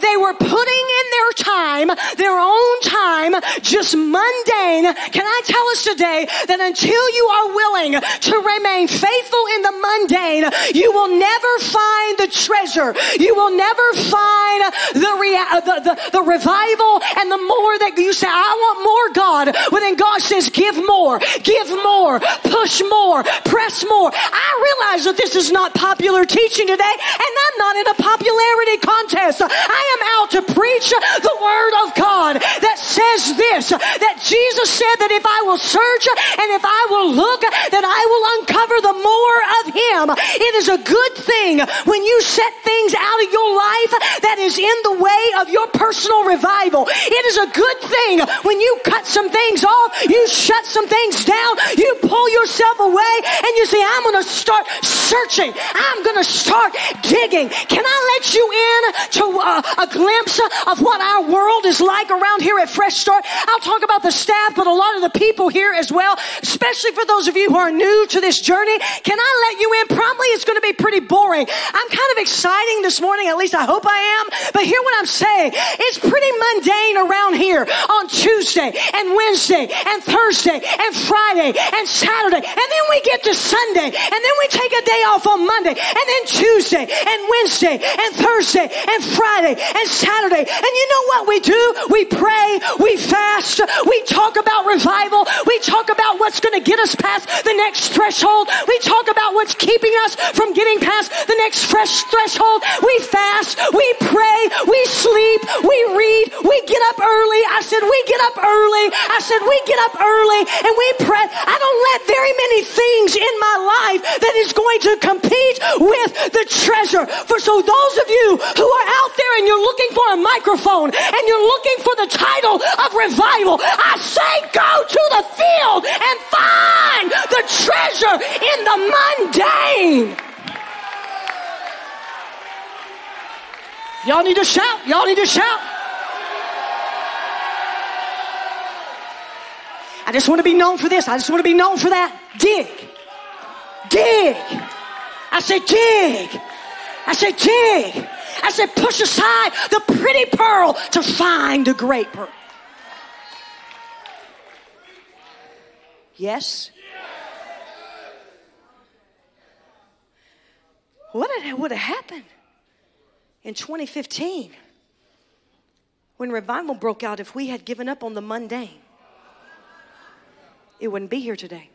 they were putting in their time, their own time, just mundane. Can I tell us today that until you are willing to remain faithful in the mundane, you will never find the treasure. You will never find the, rea- uh, the, the, the revival and the more that you say, I want more God. Well, then God says, give more, give more, push more, press more. I realize that this is not popular teaching today and I'm not in a popularity contest. I am out to preach the word of God that says this that Jesus said that if I will search and if I will look, that I will uncover the more of Him. It is a good thing when you set things out of your life that is in the way of your personal revival. It is a good thing when you cut some things off, you shut some things down, you pull yourself away, and you say, I'm going to start searching. I'm going to start digging. Can I let you in to uh, a glimpse of what our world is like around here at Fresh Start? I'll talk about the staff, but a lot of the people here as well, especially for those of you who are new to this journey. Can I let you in? Probably it's going to be pretty boring. I'm kind of exciting this morning, at least I hope I am. But hear what I'm saying. It's pretty mundane around here on Tuesday and Wednesday and Thursday and Friday and Saturday. And then we get to Sunday and then we take a day off on Monday and then Tuesday and Wednesday and Thursday and Friday and Saturday. And you know what we do? We pray, we fast, we talk about revival, we talk about what's going to get us past the next threshold, we talk about what's keeping us from getting past the next fresh threshold. We fast, we pray, we sleep, we read, we get up early. I said, we get up early. I said, we get up early and we pray. I don't let very many things in my life that is going to compete with the treasure. For so those of you who are out there and you're looking for a microphone and you're looking for the title of revival, I say go to the field and find the treasure in the mundane. Y'all need to shout. Y'all need to shout. I just want to be known for this. I just want to be known for that. Dig. Dig. I said, dig. I said, dig. I said, push aside the pretty pearl to find the great pearl. Yes? What would have happened in 2015 when revival broke out if we had given up on the mundane? It wouldn't be here today.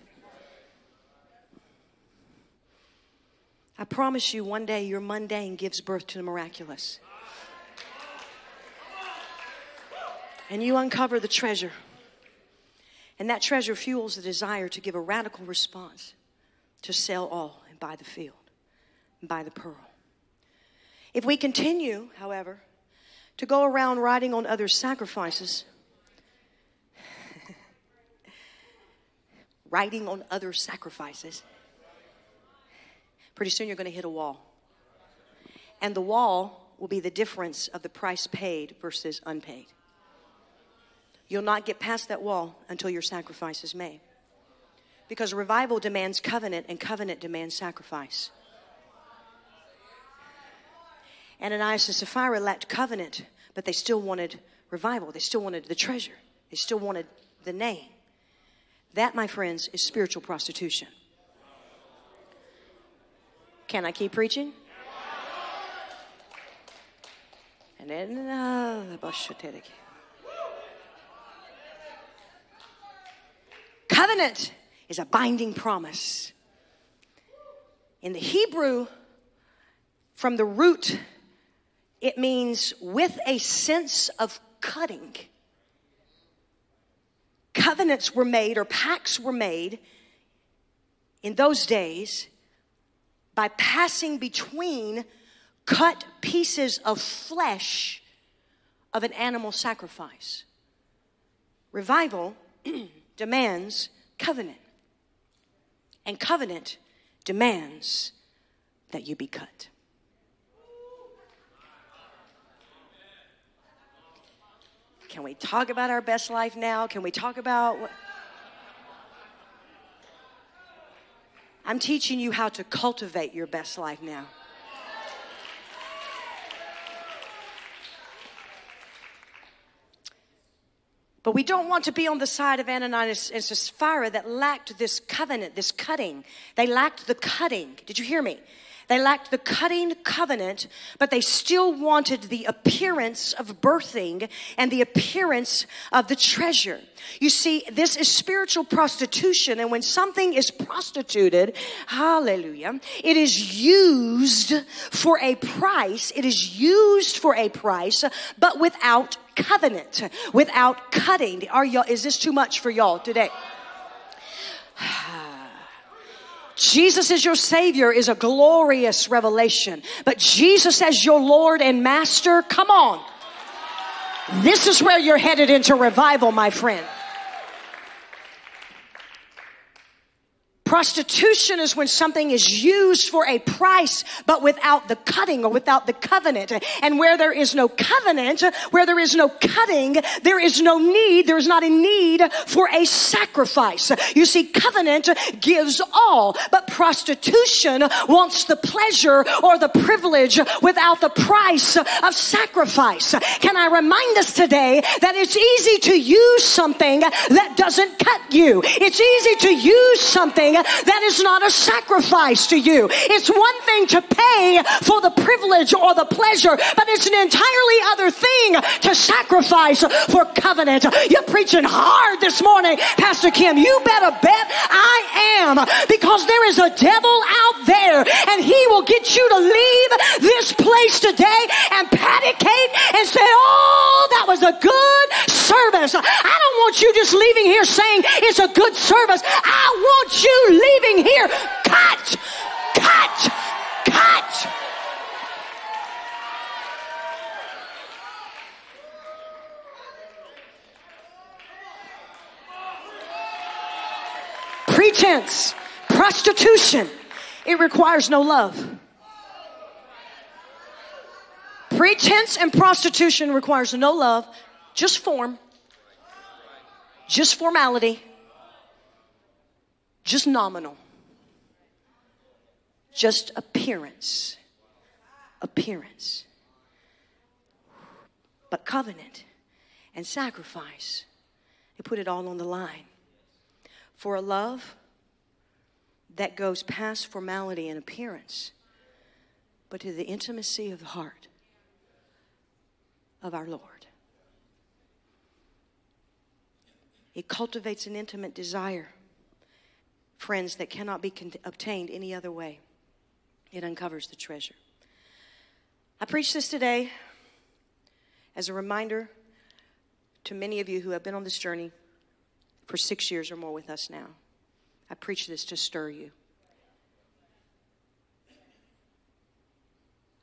I promise you, one day your mundane gives birth to the miraculous. And you uncover the treasure. And that treasure fuels the desire to give a radical response to sell all and buy the field and buy the pearl. If we continue, however, to go around riding on others' sacrifices, riding on others' sacrifices, pretty soon you're going to hit a wall. And the wall will be the difference of the price paid versus unpaid. You'll not get past that wall until your sacrifice is made. Because revival demands covenant, and covenant demands sacrifice. Ananias and Sapphira lacked covenant, but they still wanted revival. They still wanted the treasure. They still wanted the name. That, my friends, is spiritual prostitution. Can I keep preaching? And then, uh, covenant is a binding promise. In the Hebrew, from the root it means with a sense of cutting. Covenants were made or pacts were made in those days by passing between cut pieces of flesh of an animal sacrifice. Revival demands covenant, and covenant demands that you be cut. Can we talk about our best life now? Can we talk about what? I'm teaching you how to cultivate your best life now. But we don't want to be on the side of Ananias and Sapphira that lacked this covenant, this cutting. They lacked the cutting. Did you hear me? They lacked the cutting covenant, but they still wanted the appearance of birthing and the appearance of the treasure. You see, this is spiritual prostitution, and when something is prostituted, hallelujah, it is used for a price. It is used for a price, but without covenant, without cutting. Are y'all, is this too much for y'all today? Jesus is your Savior is a glorious revelation. But Jesus as your Lord and Master, come on. This is where you're headed into revival, my friend. Prostitution is when something is used for a price, but without the cutting or without the covenant. And where there is no covenant, where there is no cutting, there is no need, there is not a need for a sacrifice. You see, covenant gives all, but prostitution wants the pleasure or the privilege without the price of sacrifice. Can I remind us today that it's easy to use something that doesn't cut you? It's easy to use something that is not a sacrifice to you. It's one thing to pay for the privilege or the pleasure, but it's an entirely other thing to sacrifice for covenant. You're preaching hard this morning, Pastor Kim. You better bet I am because there is a devil out there and he will get you to leave this place today and patty cake and say, Oh, that was a good service. I don't want you just leaving here saying it's a good service. I want you leaving here. Cut! Cut! Cut! Pretense, prostitution, it requires no love. Pretense and prostitution requires no love, just form, just formality, just nominal, just appearance. Appearance. But covenant and sacrifice, they put it all on the line. For a love that goes past formality and appearance, but to the intimacy of the heart of our Lord. It cultivates an intimate desire, friends, that cannot be con- obtained any other way. It uncovers the treasure. I preach this today as a reminder to many of you who have been on this journey for six years or more with us now. I preach this to stir you.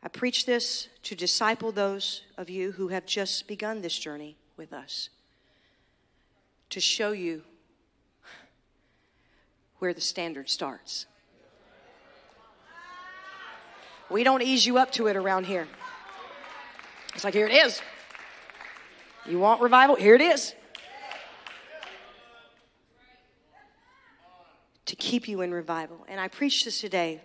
I preach this to disciple those of you who have just begun this journey with us, to show you where the standard starts. We don't ease you up to it around here. It's like, here it is. You want revival? Here it is. To keep you in revival. And I preach this today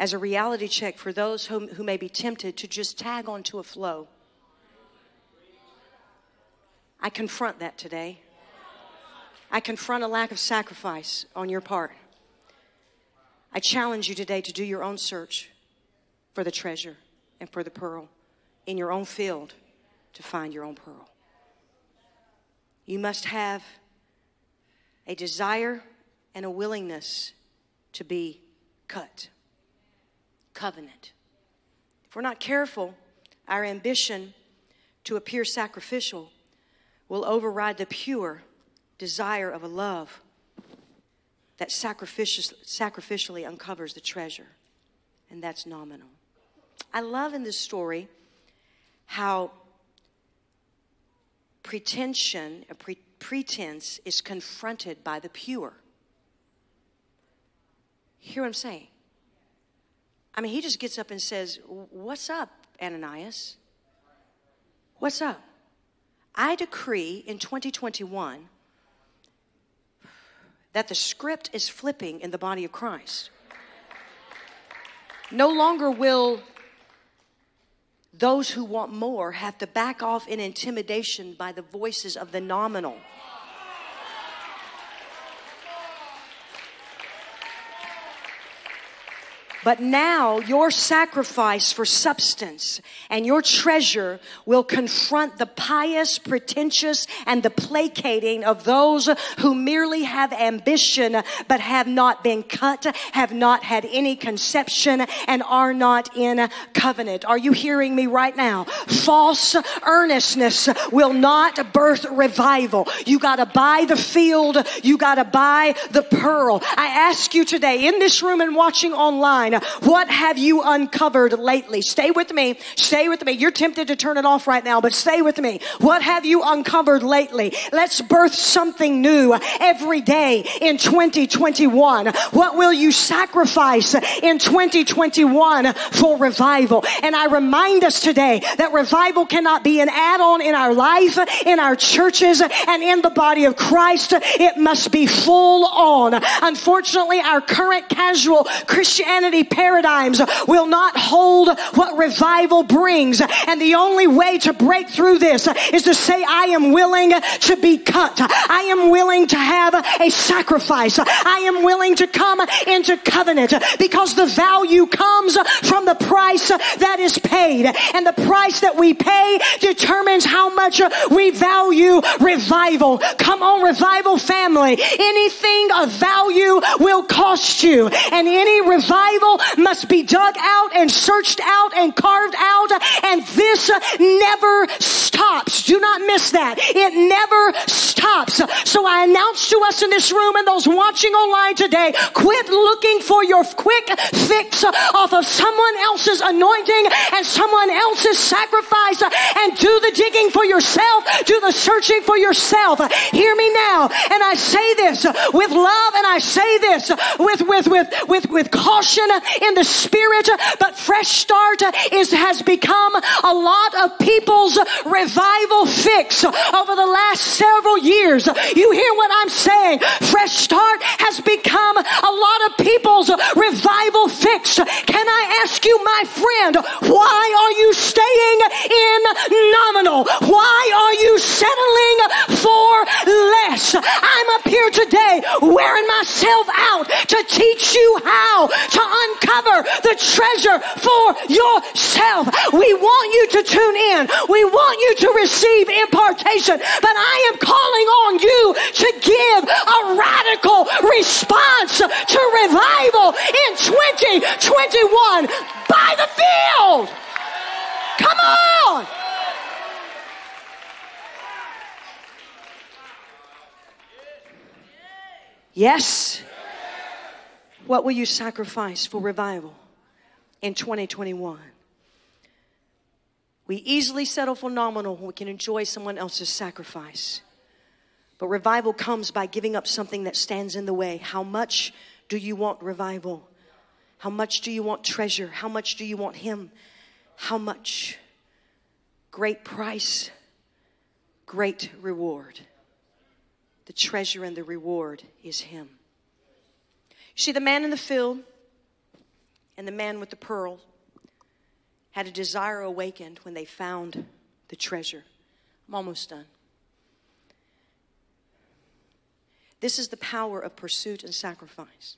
as a reality check for those who, who may be tempted to just tag onto a flow. I confront that today. I confront a lack of sacrifice on your part. I challenge you today to do your own search for the treasure and for the pearl in your own field to find your own pearl. You must have a desire and a willingness to be cut covenant. If we're not careful, our ambition to appear sacrificial will override the pure desire of a love that sacrificially uncovers the treasure, and that's nominal. I love in this story how pretension, a pre- pretense, is confronted by the pure. Hear what I'm saying? I mean, he just gets up and says, What's up, Ananias? What's up? I decree in 2021 that the script is flipping in the body of Christ. No longer will those who want more have to back off in intimidation by the voices of the nominal. But now your sacrifice for substance and your treasure will confront the pious, pretentious, and the placating of those who merely have ambition but have not been cut, have not had any conception, and are not in covenant. Are you hearing me right now? False earnestness will not birth revival. You gotta buy the field, you gotta buy the pearl. I ask you today in this room and watching online line. What have you uncovered lately? Stay with me. Stay with me. You're tempted to turn it off right now, but stay with me. What have you uncovered lately? Let's birth something new every day in 2021. What will you sacrifice in 2021 for revival? And I remind us today that revival cannot be an add-on in our life, in our churches, and in the body of Christ. It must be full on. Unfortunately, our current casual Christianity paradigms will not hold what revival brings. And the only way to break through this is to say, I am willing to be cut. I am willing to have a sacrifice. I am willing to come into covenant because the value comes from the price that is paid. And the price that we pay determines how much we value revival. Come on, revival family. Anything of value will cost you. And any revival must be dug out and searched out and carved out. And this never stops. Do not miss that. It never stops. So I announce to us in this room and those watching online today, quit looking for your quick fix off of someone else's anointing and someone else's sacrifice and do the digging for yourself. Do the searching for yourself. Hear me now. And I say this with love and I say this with, with, with, with, with caution in the spirit, but fresh start is, has become a lot of people's revival fix over the last several years. You hear what I'm saying? Fresh start has become a lot of people's revival fix. Can I ask you, my friend, why are you staying in nominal? Why are you settling for less? I'm up here today wearing myself out to teach you how to uncover the treasure for yourself. We want you to tune in. We want you to receive impartation, but I am calling on you to give a radical response to revival in 2021 buy the field. Come on. Yes. What will you sacrifice for revival in 2021? We easily settle for nominal when we can enjoy someone else's sacrifice. But revival comes by giving up something that stands in the way. How much do you want revival? How much do you want treasure? How much do you want Him? How much? Great price, great reward. The treasure and the reward is Him. See, the man in the field and the man with the pearl had a desire awakened when they found the treasure. I'm almost done. This is the power of pursuit and sacrifice.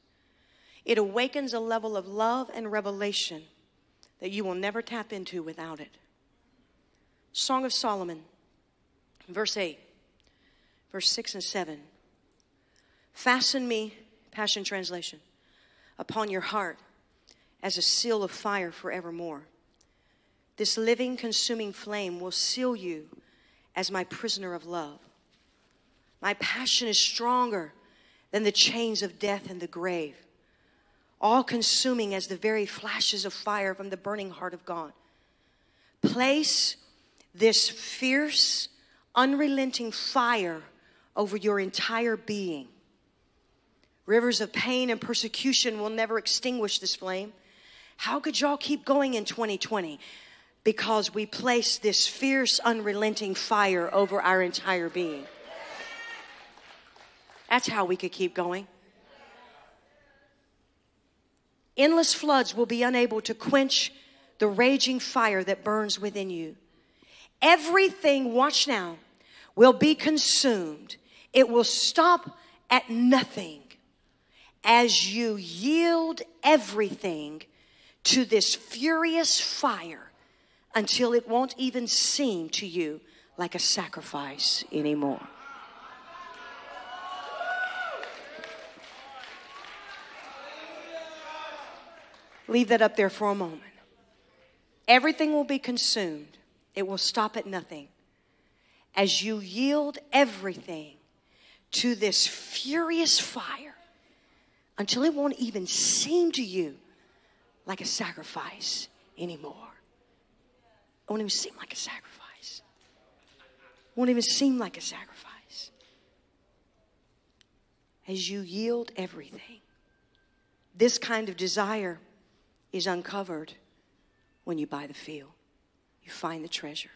It awakens a level of love and revelation that you will never tap into without it. Song of Solomon, verse 8, verse 6 and 7. Fasten me, Passion Translation, upon your heart as a seal of fire forevermore. This living, consuming flame will seal you as my prisoner of love. My passion is stronger than the chains of death and the grave, all consuming as the very flashes of fire from the burning heart of God. Place this fierce, unrelenting fire over your entire being. Rivers of pain and persecution will never extinguish this flame. How could y'all keep going in 2020? Because we place this fierce, unrelenting fire over our entire being. That's how we could keep going. Endless floods will be unable to quench the raging fire that burns within you. Everything, watch now, will be consumed. It will stop at nothing as you yield everything to this furious fire until it won't even seem to you like a sacrifice anymore. Leave that up there for a moment. Everything will be consumed, it will stop at nothing. As you yield everything to this furious fire until it won't even seem to you like a sacrifice anymore. It won't even seem like a sacrifice. It won't even seem like a sacrifice. As you yield everything, this kind of desire is uncovered when you buy the field. You find the treasure,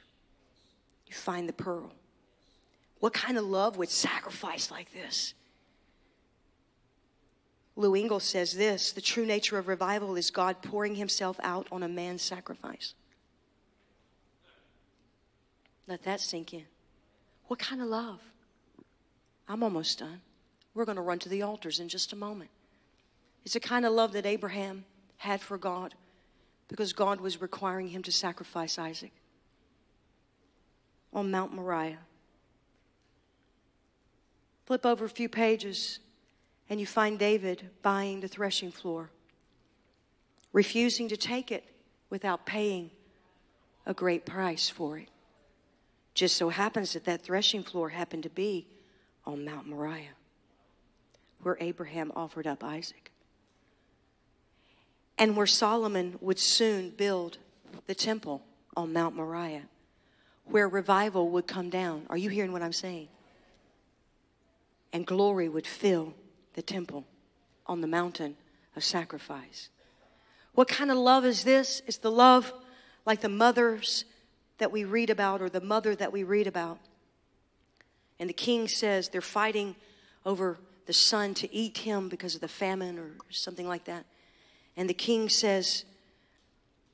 you find the pearl. What kind of love would sacrifice like this? Lou Engle says this the true nature of revival is God pouring himself out on a man's sacrifice. Let that sink in. What kind of love? I'm almost done. We're going to run to the altars in just a moment. It's the kind of love that Abraham had for God because God was requiring him to sacrifice Isaac on Mount Moriah. Flip over a few pages and you find David buying the threshing floor, refusing to take it without paying a great price for it. Just so happens that that threshing floor happened to be on Mount Moriah, where Abraham offered up Isaac, and where Solomon would soon build the temple on Mount Moriah, where revival would come down. Are you hearing what I'm saying? And glory would fill the temple on the mountain of sacrifice. What kind of love is this? It's the love like the mothers that we read about or the mother that we read about. And the king says they're fighting over the son to eat him because of the famine or something like that. And the king says,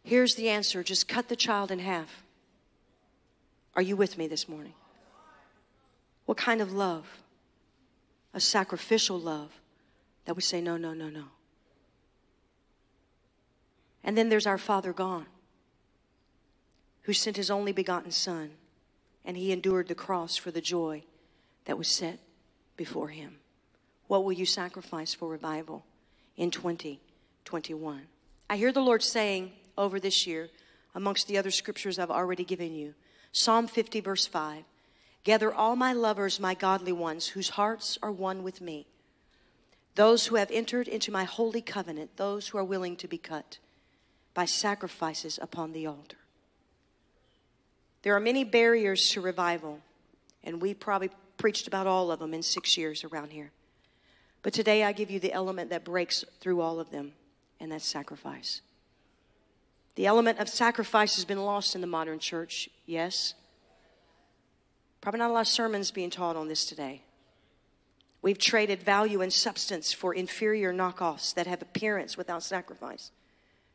Here's the answer just cut the child in half. Are you with me this morning? What kind of love? A sacrificial love that we say, No, no, no, no. And then there's our Father gone who sent his only begotten Son, and he endured the cross for the joy that was set before him. What will you sacrifice for revival in 2021? I hear the Lord saying over this year, amongst the other scriptures I've already given you, Psalm 50, verse 5 Gather all my lovers, my godly ones, whose hearts are one with me. Those who have entered into my holy covenant, those who are willing to be cut by sacrifices upon the altar. There are many barriers to revival, and we probably preached about all of them in six years around here. But today I give you the element that breaks through all of them, and that's sacrifice. The element of sacrifice has been lost in the modern church, yes. Probably not a lot of sermons being taught on this today. We've traded value and substance for inferior knockoffs that have appearance without sacrifice.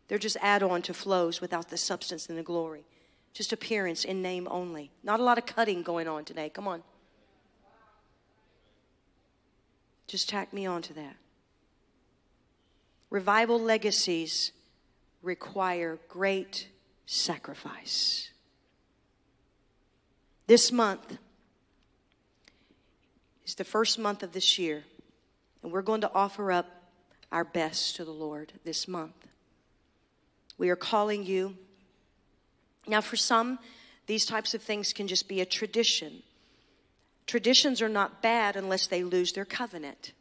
They're just add on to flows without the substance and the glory just appearance in name only. Not a lot of cutting going on today. Come on. Just tack me on to that. Revival legacies require great sacrifice. This month is the first month of this year, and we're going to offer up our best to the Lord this month. We are calling you now, for some, these types of things can just be a tradition. Traditions are not bad unless they lose their covenant,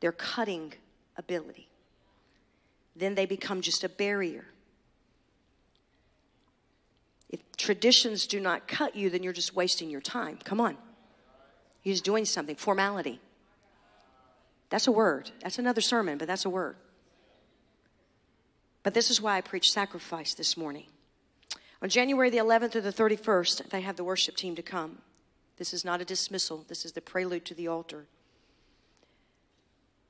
their cutting ability. Then they become just a barrier. If traditions do not cut you, then you're just wasting your time. Come on. Just doing something. Formality. That's a word. That's another sermon, but that's a word. But this is why I preach sacrifice this morning. On January the 11th or the 31st, they have the worship team to come. This is not a dismissal, this is the prelude to the altar.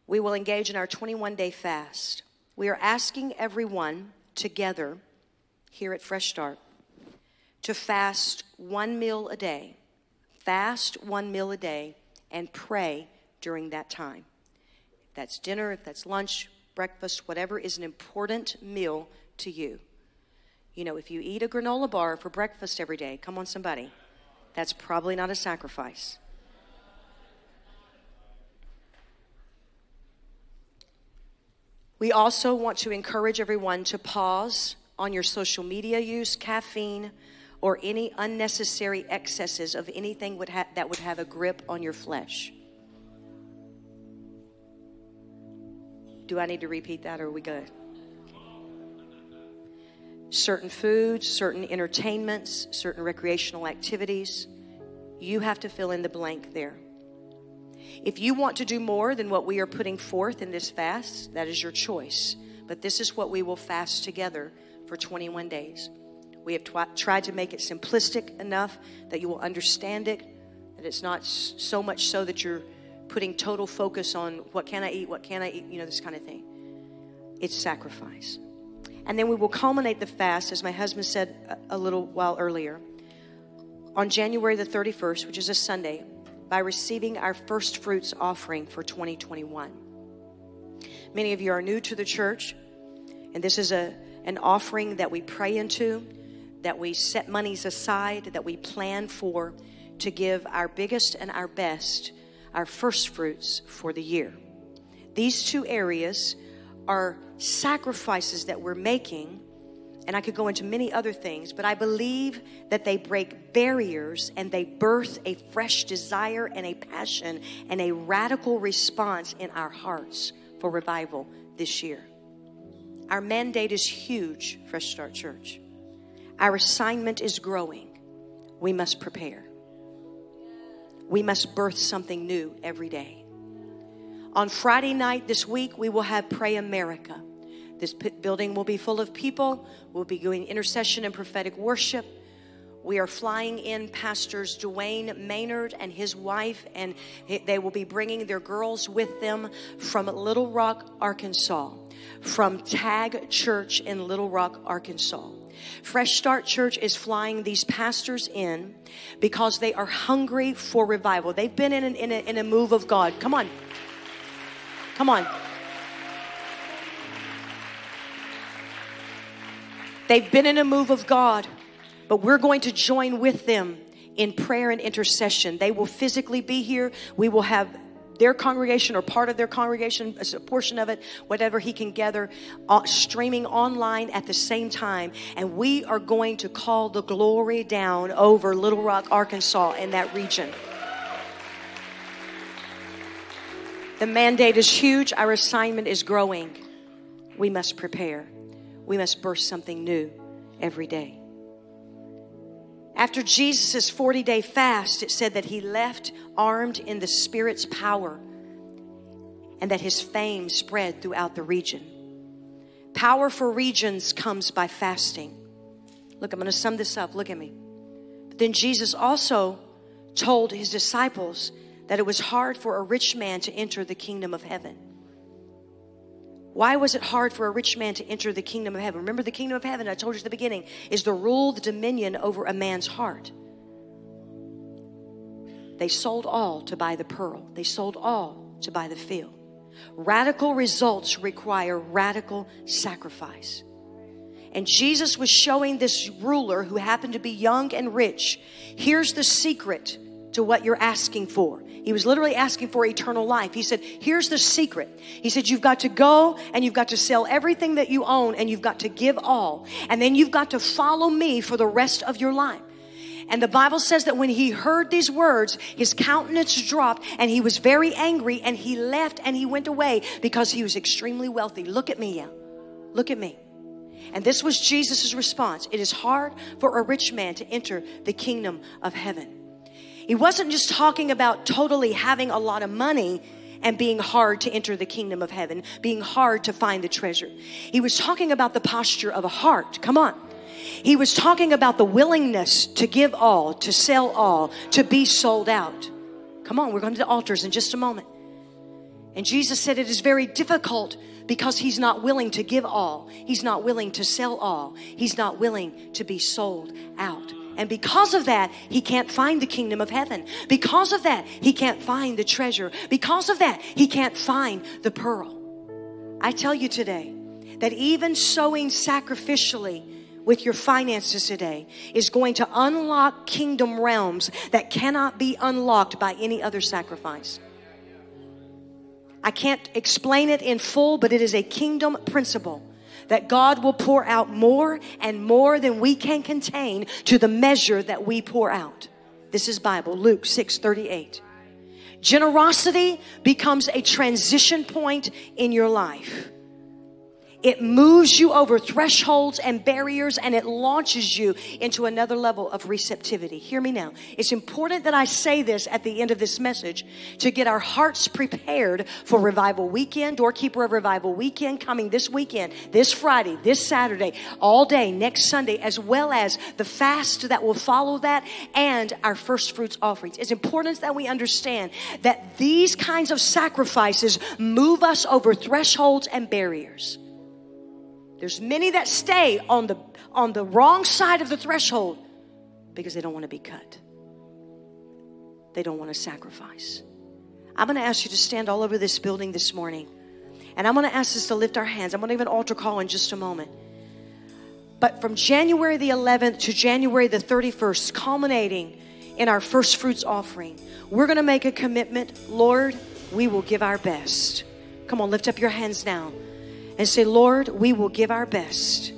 We will engage in our 21 day fast. We are asking everyone together here at Fresh Start to fast one meal a day. Fast one meal a day and pray during that time. If that's dinner, if that's lunch, breakfast, whatever is an important meal to you. You know, if you eat a granola bar for breakfast every day, come on, somebody, that's probably not a sacrifice. We also want to encourage everyone to pause on your social media use, caffeine, or any unnecessary excesses of anything would ha- that would have a grip on your flesh. Do I need to repeat that or are we good? Certain foods, certain entertainments, certain recreational activities. You have to fill in the blank there. If you want to do more than what we are putting forth in this fast, that is your choice. But this is what we will fast together for 21 days. We have tried to make it simplistic enough that you will understand it, that it's not so much so that you're putting total focus on what can I eat, what can I eat, you know, this kind of thing. It's sacrifice. And then we will culminate the fast, as my husband said a, a little while earlier, on January the 31st, which is a Sunday, by receiving our first fruits offering for 2021. Many of you are new to the church, and this is a, an offering that we pray into, that we set monies aside, that we plan for to give our biggest and our best, our first fruits for the year. These two areas are sacrifices that we're making and I could go into many other things, but I believe that they break barriers and they birth a fresh desire and a passion and a radical response in our hearts for revival this year. Our mandate is huge, Fresh Start Church. Our assignment is growing. We must prepare. We must birth something new every day. On Friday night this week, we will have Pray America. This building will be full of people. We'll be doing intercession and prophetic worship. We are flying in pastors Dwayne Maynard and his wife, and they will be bringing their girls with them from Little Rock, Arkansas, from Tag Church in Little Rock, Arkansas. Fresh Start Church is flying these pastors in because they are hungry for revival. They've been in, an, in, a, in a move of God. Come on. Come on. They've been in a move of God, but we're going to join with them in prayer and intercession. They will physically be here. We will have their congregation or part of their congregation, a portion of it, whatever he can gather, uh, streaming online at the same time. And we are going to call the glory down over Little Rock, Arkansas, and that region. The mandate is huge. Our assignment is growing. We must prepare we must burst something new every day. After Jesus' 40 day fast, it said that he left armed in the Spirit's power and that his fame spread throughout the region. Power for regions comes by fasting. Look, I'm going to sum this up. Look at me. But then Jesus also told his disciples that it was hard for a rich man to enter the kingdom of heaven. Why was it hard for a rich man to enter the kingdom of heaven? Remember, the kingdom of heaven, I told you at the beginning, is the rule, the dominion over a man's heart. They sold all to buy the pearl, they sold all to buy the field. Radical results require radical sacrifice. And Jesus was showing this ruler who happened to be young and rich here's the secret to what you're asking for. He was literally asking for eternal life. He said, Here's the secret. He said, You've got to go and you've got to sell everything that you own and you've got to give all. And then you've got to follow me for the rest of your life. And the Bible says that when he heard these words, his countenance dropped and he was very angry and he left and he went away because he was extremely wealthy. Look at me, yeah. Look at me. And this was Jesus' response. It is hard for a rich man to enter the kingdom of heaven. He wasn't just talking about totally having a lot of money and being hard to enter the kingdom of heaven, being hard to find the treasure. He was talking about the posture of a heart. Come on. He was talking about the willingness to give all, to sell all, to be sold out. Come on, we're going to the altars in just a moment. And Jesus said it is very difficult because he's not willing to give all. He's not willing to sell all. He's not willing to be sold out. And because of that, he can't find the kingdom of heaven. Because of that, he can't find the treasure. Because of that, he can't find the pearl. I tell you today that even sowing sacrificially with your finances today is going to unlock kingdom realms that cannot be unlocked by any other sacrifice. I can't explain it in full, but it is a kingdom principle that God will pour out more and more than we can contain to the measure that we pour out. This is Bible, Luke 6 38. Generosity becomes a transition point in your life. It moves you over thresholds and barriers and it launches you into another level of receptivity. Hear me now. It's important that I say this at the end of this message to get our hearts prepared for Revival Weekend, Doorkeeper of Revival Weekend coming this weekend, this Friday, this Saturday, all day, next Sunday, as well as the fast that will follow that and our first fruits offerings. It's important that we understand that these kinds of sacrifices move us over thresholds and barriers. There's many that stay on the on the wrong side of the threshold because they don't want to be cut. They don't want to sacrifice. I'm going to ask you to stand all over this building this morning. And I'm going to ask us to lift our hands. I'm going to give an altar call in just a moment. But from January the 11th to January the 31st, culminating in our first fruits offering, we're going to make a commitment. Lord, we will give our best. Come on, lift up your hands now and say, Lord, we will give our best.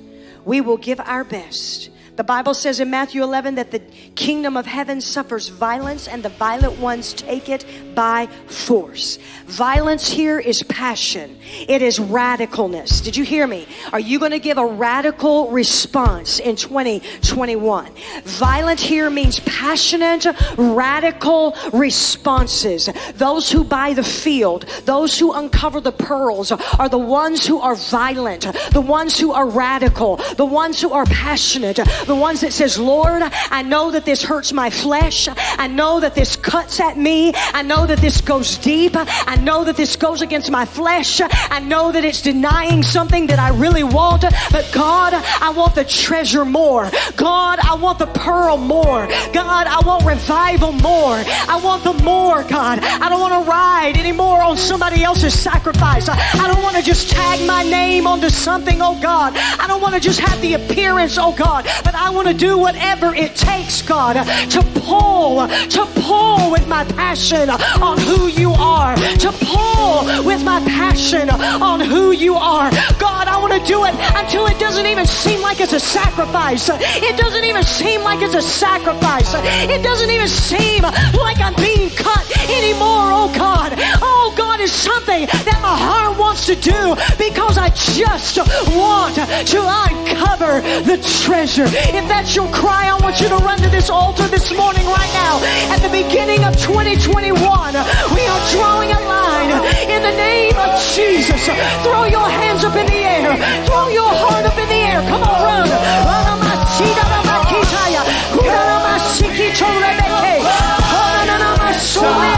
We will give our best. The Bible says in Matthew 11 that the kingdom of heaven suffers violence and the violent ones take it by force. Violence here is passion. It is radicalness. Did you hear me? Are you going to give a radical response in 2021? Violent here means passionate, radical responses. Those who buy the field, those who uncover the pearls are the ones who are violent, the ones who are radical, the ones who are passionate, the ones that says, Lord, I know that this hurts my flesh. I know that this cuts at me. I know that this goes deep. I know that this goes against my flesh. I know that it's denying something that I really want. But God, I want the treasure more. God, I want the pearl more. God, I want revival more. I want the more, God. I don't want to ride anymore on somebody else's sacrifice. I don't want to just tag my name onto something, oh God. I don't want to just have the appearance, oh God. But I want to do whatever it takes, God, to pull, to pull with my passion on who you are, to pull with my passion on who you are. God, I want to do it until it doesn't even seem like it's a sacrifice. It doesn't even seem like it's a sacrifice. It doesn't even seem like I'm being cut anymore, oh God. Oh God is something that my heart wants to do because I just want to uncover the treasure. If that's your cry, I want you to run to this altar this morning right now. At the beginning of 2021, we are drawing a line in the name of Jesus. Throw your hands up in the air. Throw your heart up in the air. Come on, run. In the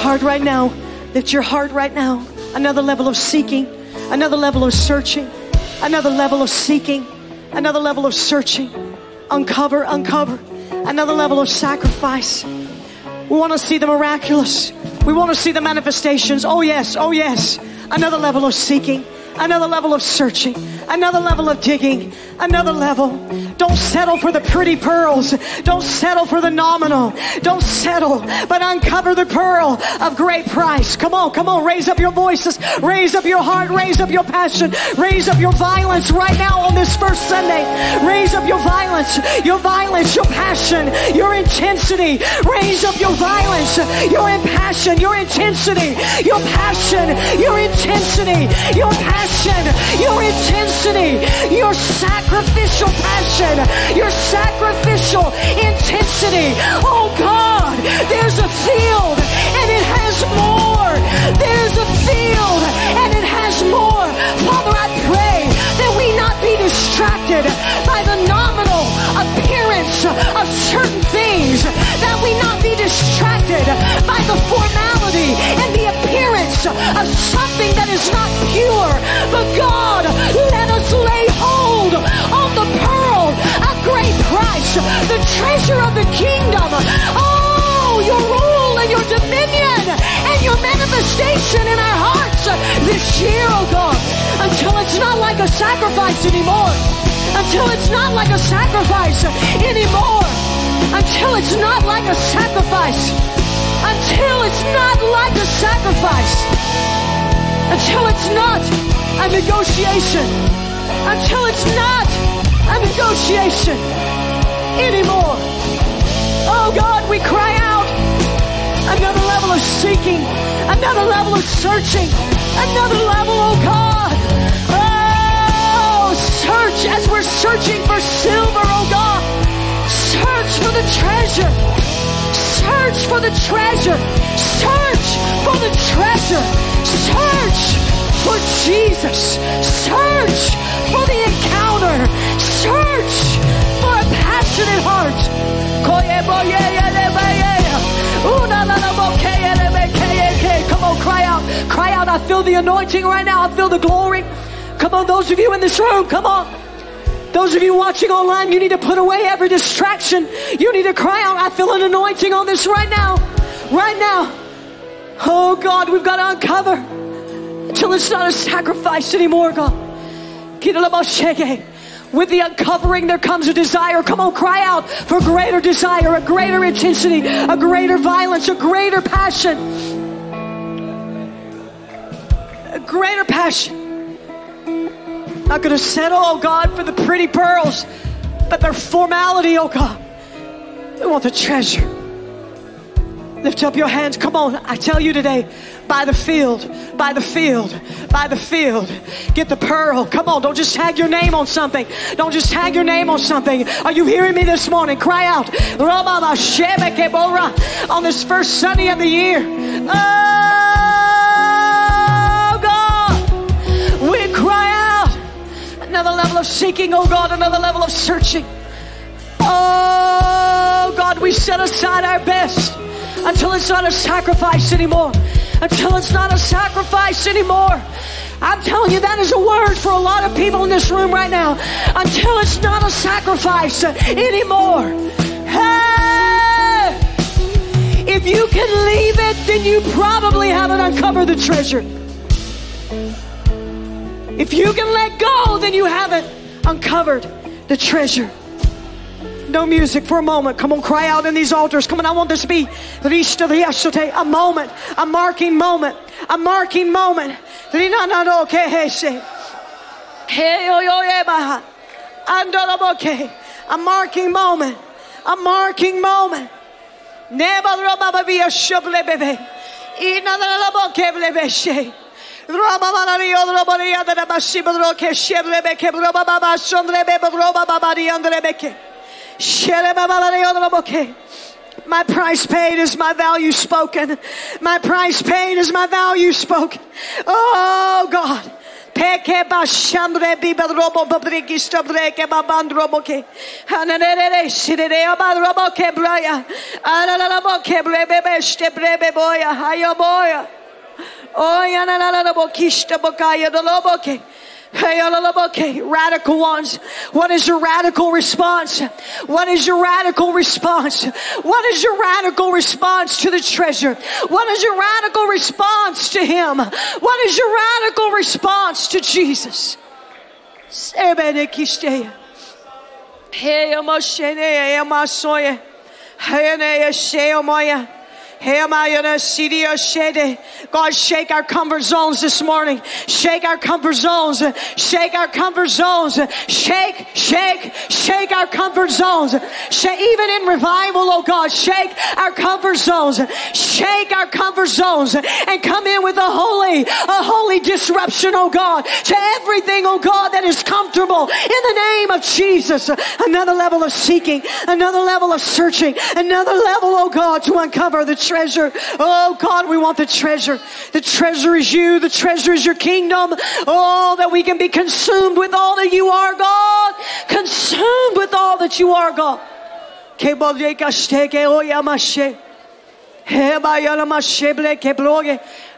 heart right now. Lift your heart right now. Another level of seeking, another level of searching, another level of seeking, another level of searching. Uncover, uncover, another level of sacrifice. We want to see the miraculous. We want to see the manifestations. Oh, yes, oh, yes. Another level of seeking, another level of searching, another level of digging, another level. Don't settle for the pretty pearls. Don't settle for the nominal. Don't settle, but uncover the pearl of great price. Come on, come on, raise up your voices, raise up your heart, raise up your passion, raise up your violence right now on this first Sunday. Raise up your violence, your violence, your passion, your intensity. Raise up your violence, your passion, your intensity, your passion, your intensity, your passion, your intensity, your sacrificial passion, your sacrificial intensity. Oh God, there's a field and it has more. There's a field and it has more. Father, I pray that we not be distracted by the nominal appearance of certain things, that we not be distracted by the formality and the appearance of something that is not pure. But God, let us lay hold on the pearl of great price, the treasure of the kingdom. Oh, your rule and your dominion and your manifestation in our hearts this year, oh God, until it's not like a sacrifice anymore. Until it's not like a sacrifice anymore. Until it's not like a sacrifice. Until it's not like a sacrifice. Until it's not a negotiation. Until it's not a negotiation anymore. Oh God, we cry out. Another level of seeking, another level of searching, another level, oh God. Oh, search as we're searching for silver, oh God. For the treasure. Search for the treasure. Search for the treasure. Search for Jesus. Search for the encounter. Search for a passionate heart. Come on, cry out. Cry out. I feel the anointing right now. I feel the glory. Come on, those of you in this room, come on. Those of you watching online, you need to put away every distraction. You need to cry out. I feel an anointing on this right now. Right now. Oh God, we've got to uncover until it's not a sacrifice anymore, God. With the uncovering, there comes a desire. Come on, cry out for greater desire, a greater intensity, a greater violence, a greater passion. A greater passion. Not going to settle, oh God, for the pretty pearls, but their formality, oh God. We want the treasure. Lift up your hands. Come on. I tell you today, buy the field, buy the field, buy the field. Get the pearl. Come on. Don't just tag your name on something. Don't just tag your name on something. Are you hearing me this morning? Cry out. On this first Sunday of the year. Oh, Another level of seeking, oh God. Another level of searching. Oh, God, we set aside our best until it's not a sacrifice anymore. Until it's not a sacrifice anymore. I'm telling you, that is a word for a lot of people in this room right now. Until it's not a sacrifice anymore. Hey! If you can leave it, then you probably haven't uncovered the treasure. If you can let go, then you haven't uncovered the treasure. No music for a moment. Come on, cry out in these altars. Come on, I want this to be a moment, a marking moment, a marking moment. A marking moment, a marking moment. Never be a My price paid is my value spoken. My price paid is my value spoken. Oh God. Teke radical ones. What is your radical response? What is your radical response? What is your radical response to the treasure? What is your radical response to Him? What is your radical response to Jesus? Hey, Uh, God, shake our comfort zones this morning. Shake our comfort zones. Shake our comfort zones. Shake, shake, shake our comfort zones. Shake, even in revival, oh God, shake our comfort zones. Shake our comfort zones and come in with a holy, a holy disruption, oh God, to everything, oh God, that is comfortable in the name of Jesus. Another level of seeking, another level of searching, another level, oh God, to uncover the treasure. Oh God, we want the treasure. The treasure is you. The treasure is your kingdom. Oh, that we can be consumed with all that you are, God. Consumed with all that you are, God.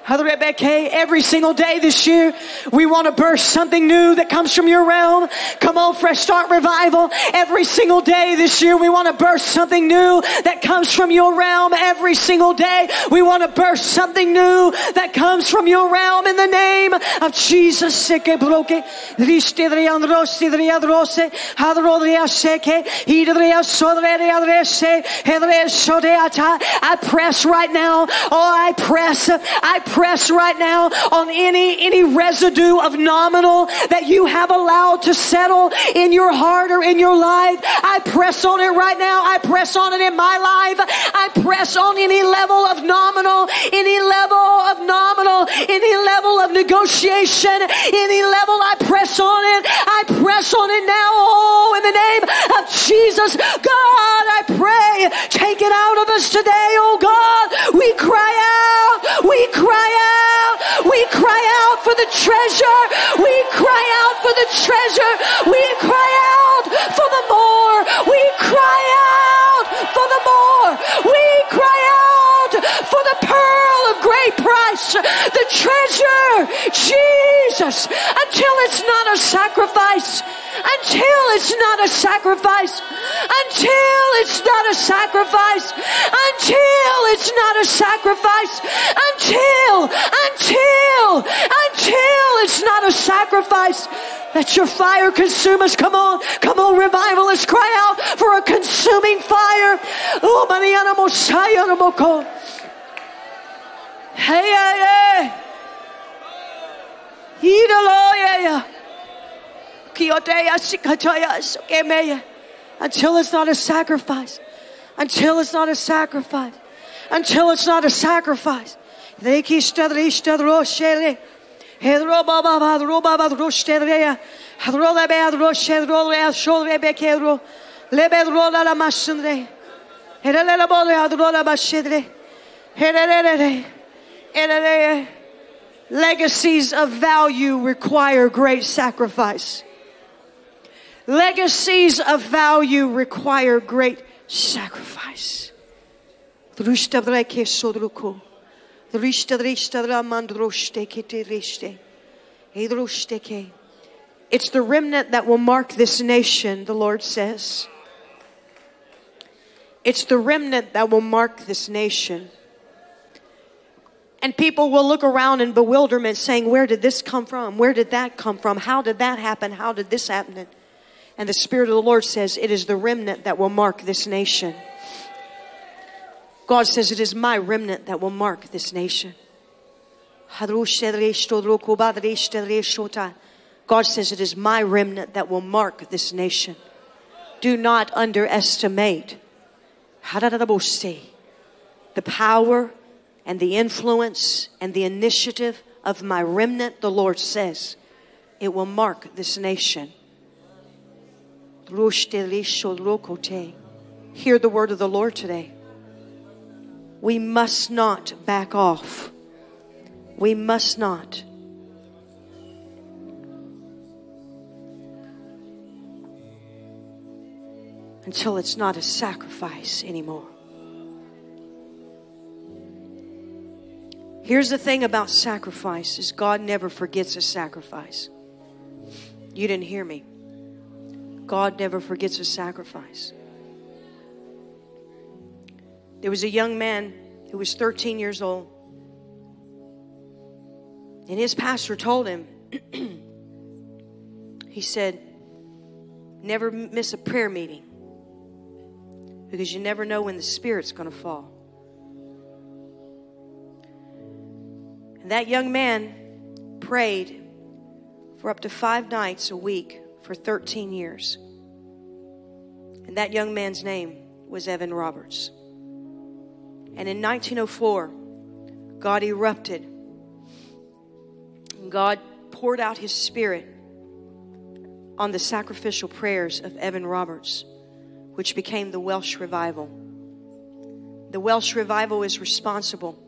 Every single day this year, we want to burst something new that comes from your realm. Come on, Fresh Start Revival. Every single day this year, we want to burst something new that comes from your realm. Every single day, we want to burst something new that comes from your realm in the name of Jesus. I press right now. Oh, I press. I press right now on any, any residue of nominal that you have allowed to settle in your heart or in your life. I press on it right now. I press on it in my life. I press on any level of nominal, any level of nominal, any level of negotiation, any level I press on it. I press on it now. Oh, in the name of Jesus. God, I pray, take it out of us today. Oh God, we cry out. We cry cry out. We cry out for the treasure. We cry out for the treasure. We cry out for the more. We The treasure. Jesus. Until it's not a sacrifice until it's not a sacrifice, until it's not a sacrifice, until it's not a sacrifice, until, until, until it's not a sacrifice. Let your fire consume us. Come on, come on, revivalists, cry out for a consuming fire. Oh. Hey, hey, hey. Until it's not a sacrifice. Until it's not a sacrifice. Until it's not a sacrifice. Legacies of value require great sacrifice. Legacies of value require great sacrifice. It's the remnant that will mark this nation, the Lord says. It's the remnant that will mark this nation. And people will look around in bewilderment saying, Where did this come from? Where did that come from? How did that happen? How did this happen? And the Spirit of the Lord says, It is the remnant that will mark this nation. God says, It is my remnant that will mark this nation. God says, It is my remnant that will mark this nation. Do not underestimate the power and the influence and the initiative of my remnant, the Lord says, it will mark this nation. Hear the word of the Lord today. We must not back off. We must not. Until it's not a sacrifice anymore. Here's the thing about sacrifice is God never forgets a sacrifice. You didn't hear me. God never forgets a sacrifice. There was a young man who was 13 years old. And his pastor told him, he said, never miss a prayer meeting because you never know when the Spirit's going to fall. And that young man prayed for up to five nights a week for 13 years. And that young man's name was Evan Roberts. And in 1904, God erupted. God poured out his spirit on the sacrificial prayers of Evan Roberts, which became the Welsh Revival. The Welsh Revival is responsible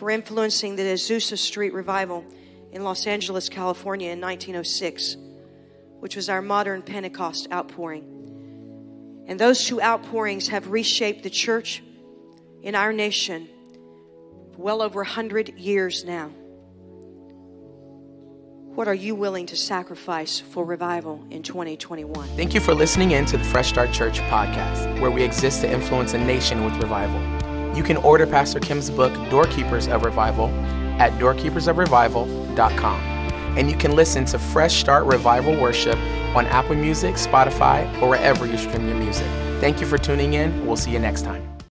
for influencing the Azusa Street Revival in Los Angeles, California in 1906, which was our modern Pentecost outpouring. And those two outpourings have reshaped the church in our nation for well over 100 years now. What are you willing to sacrifice for revival in 2021? Thank you for listening in to the Fresh Start Church podcast, where we exist to influence a nation with revival. You can order Pastor Kim's book, Doorkeepers of Revival, at doorkeepersofrevival.com. And you can listen to Fresh Start Revival Worship on Apple Music, Spotify, or wherever you stream your music. Thank you for tuning in. We'll see you next time.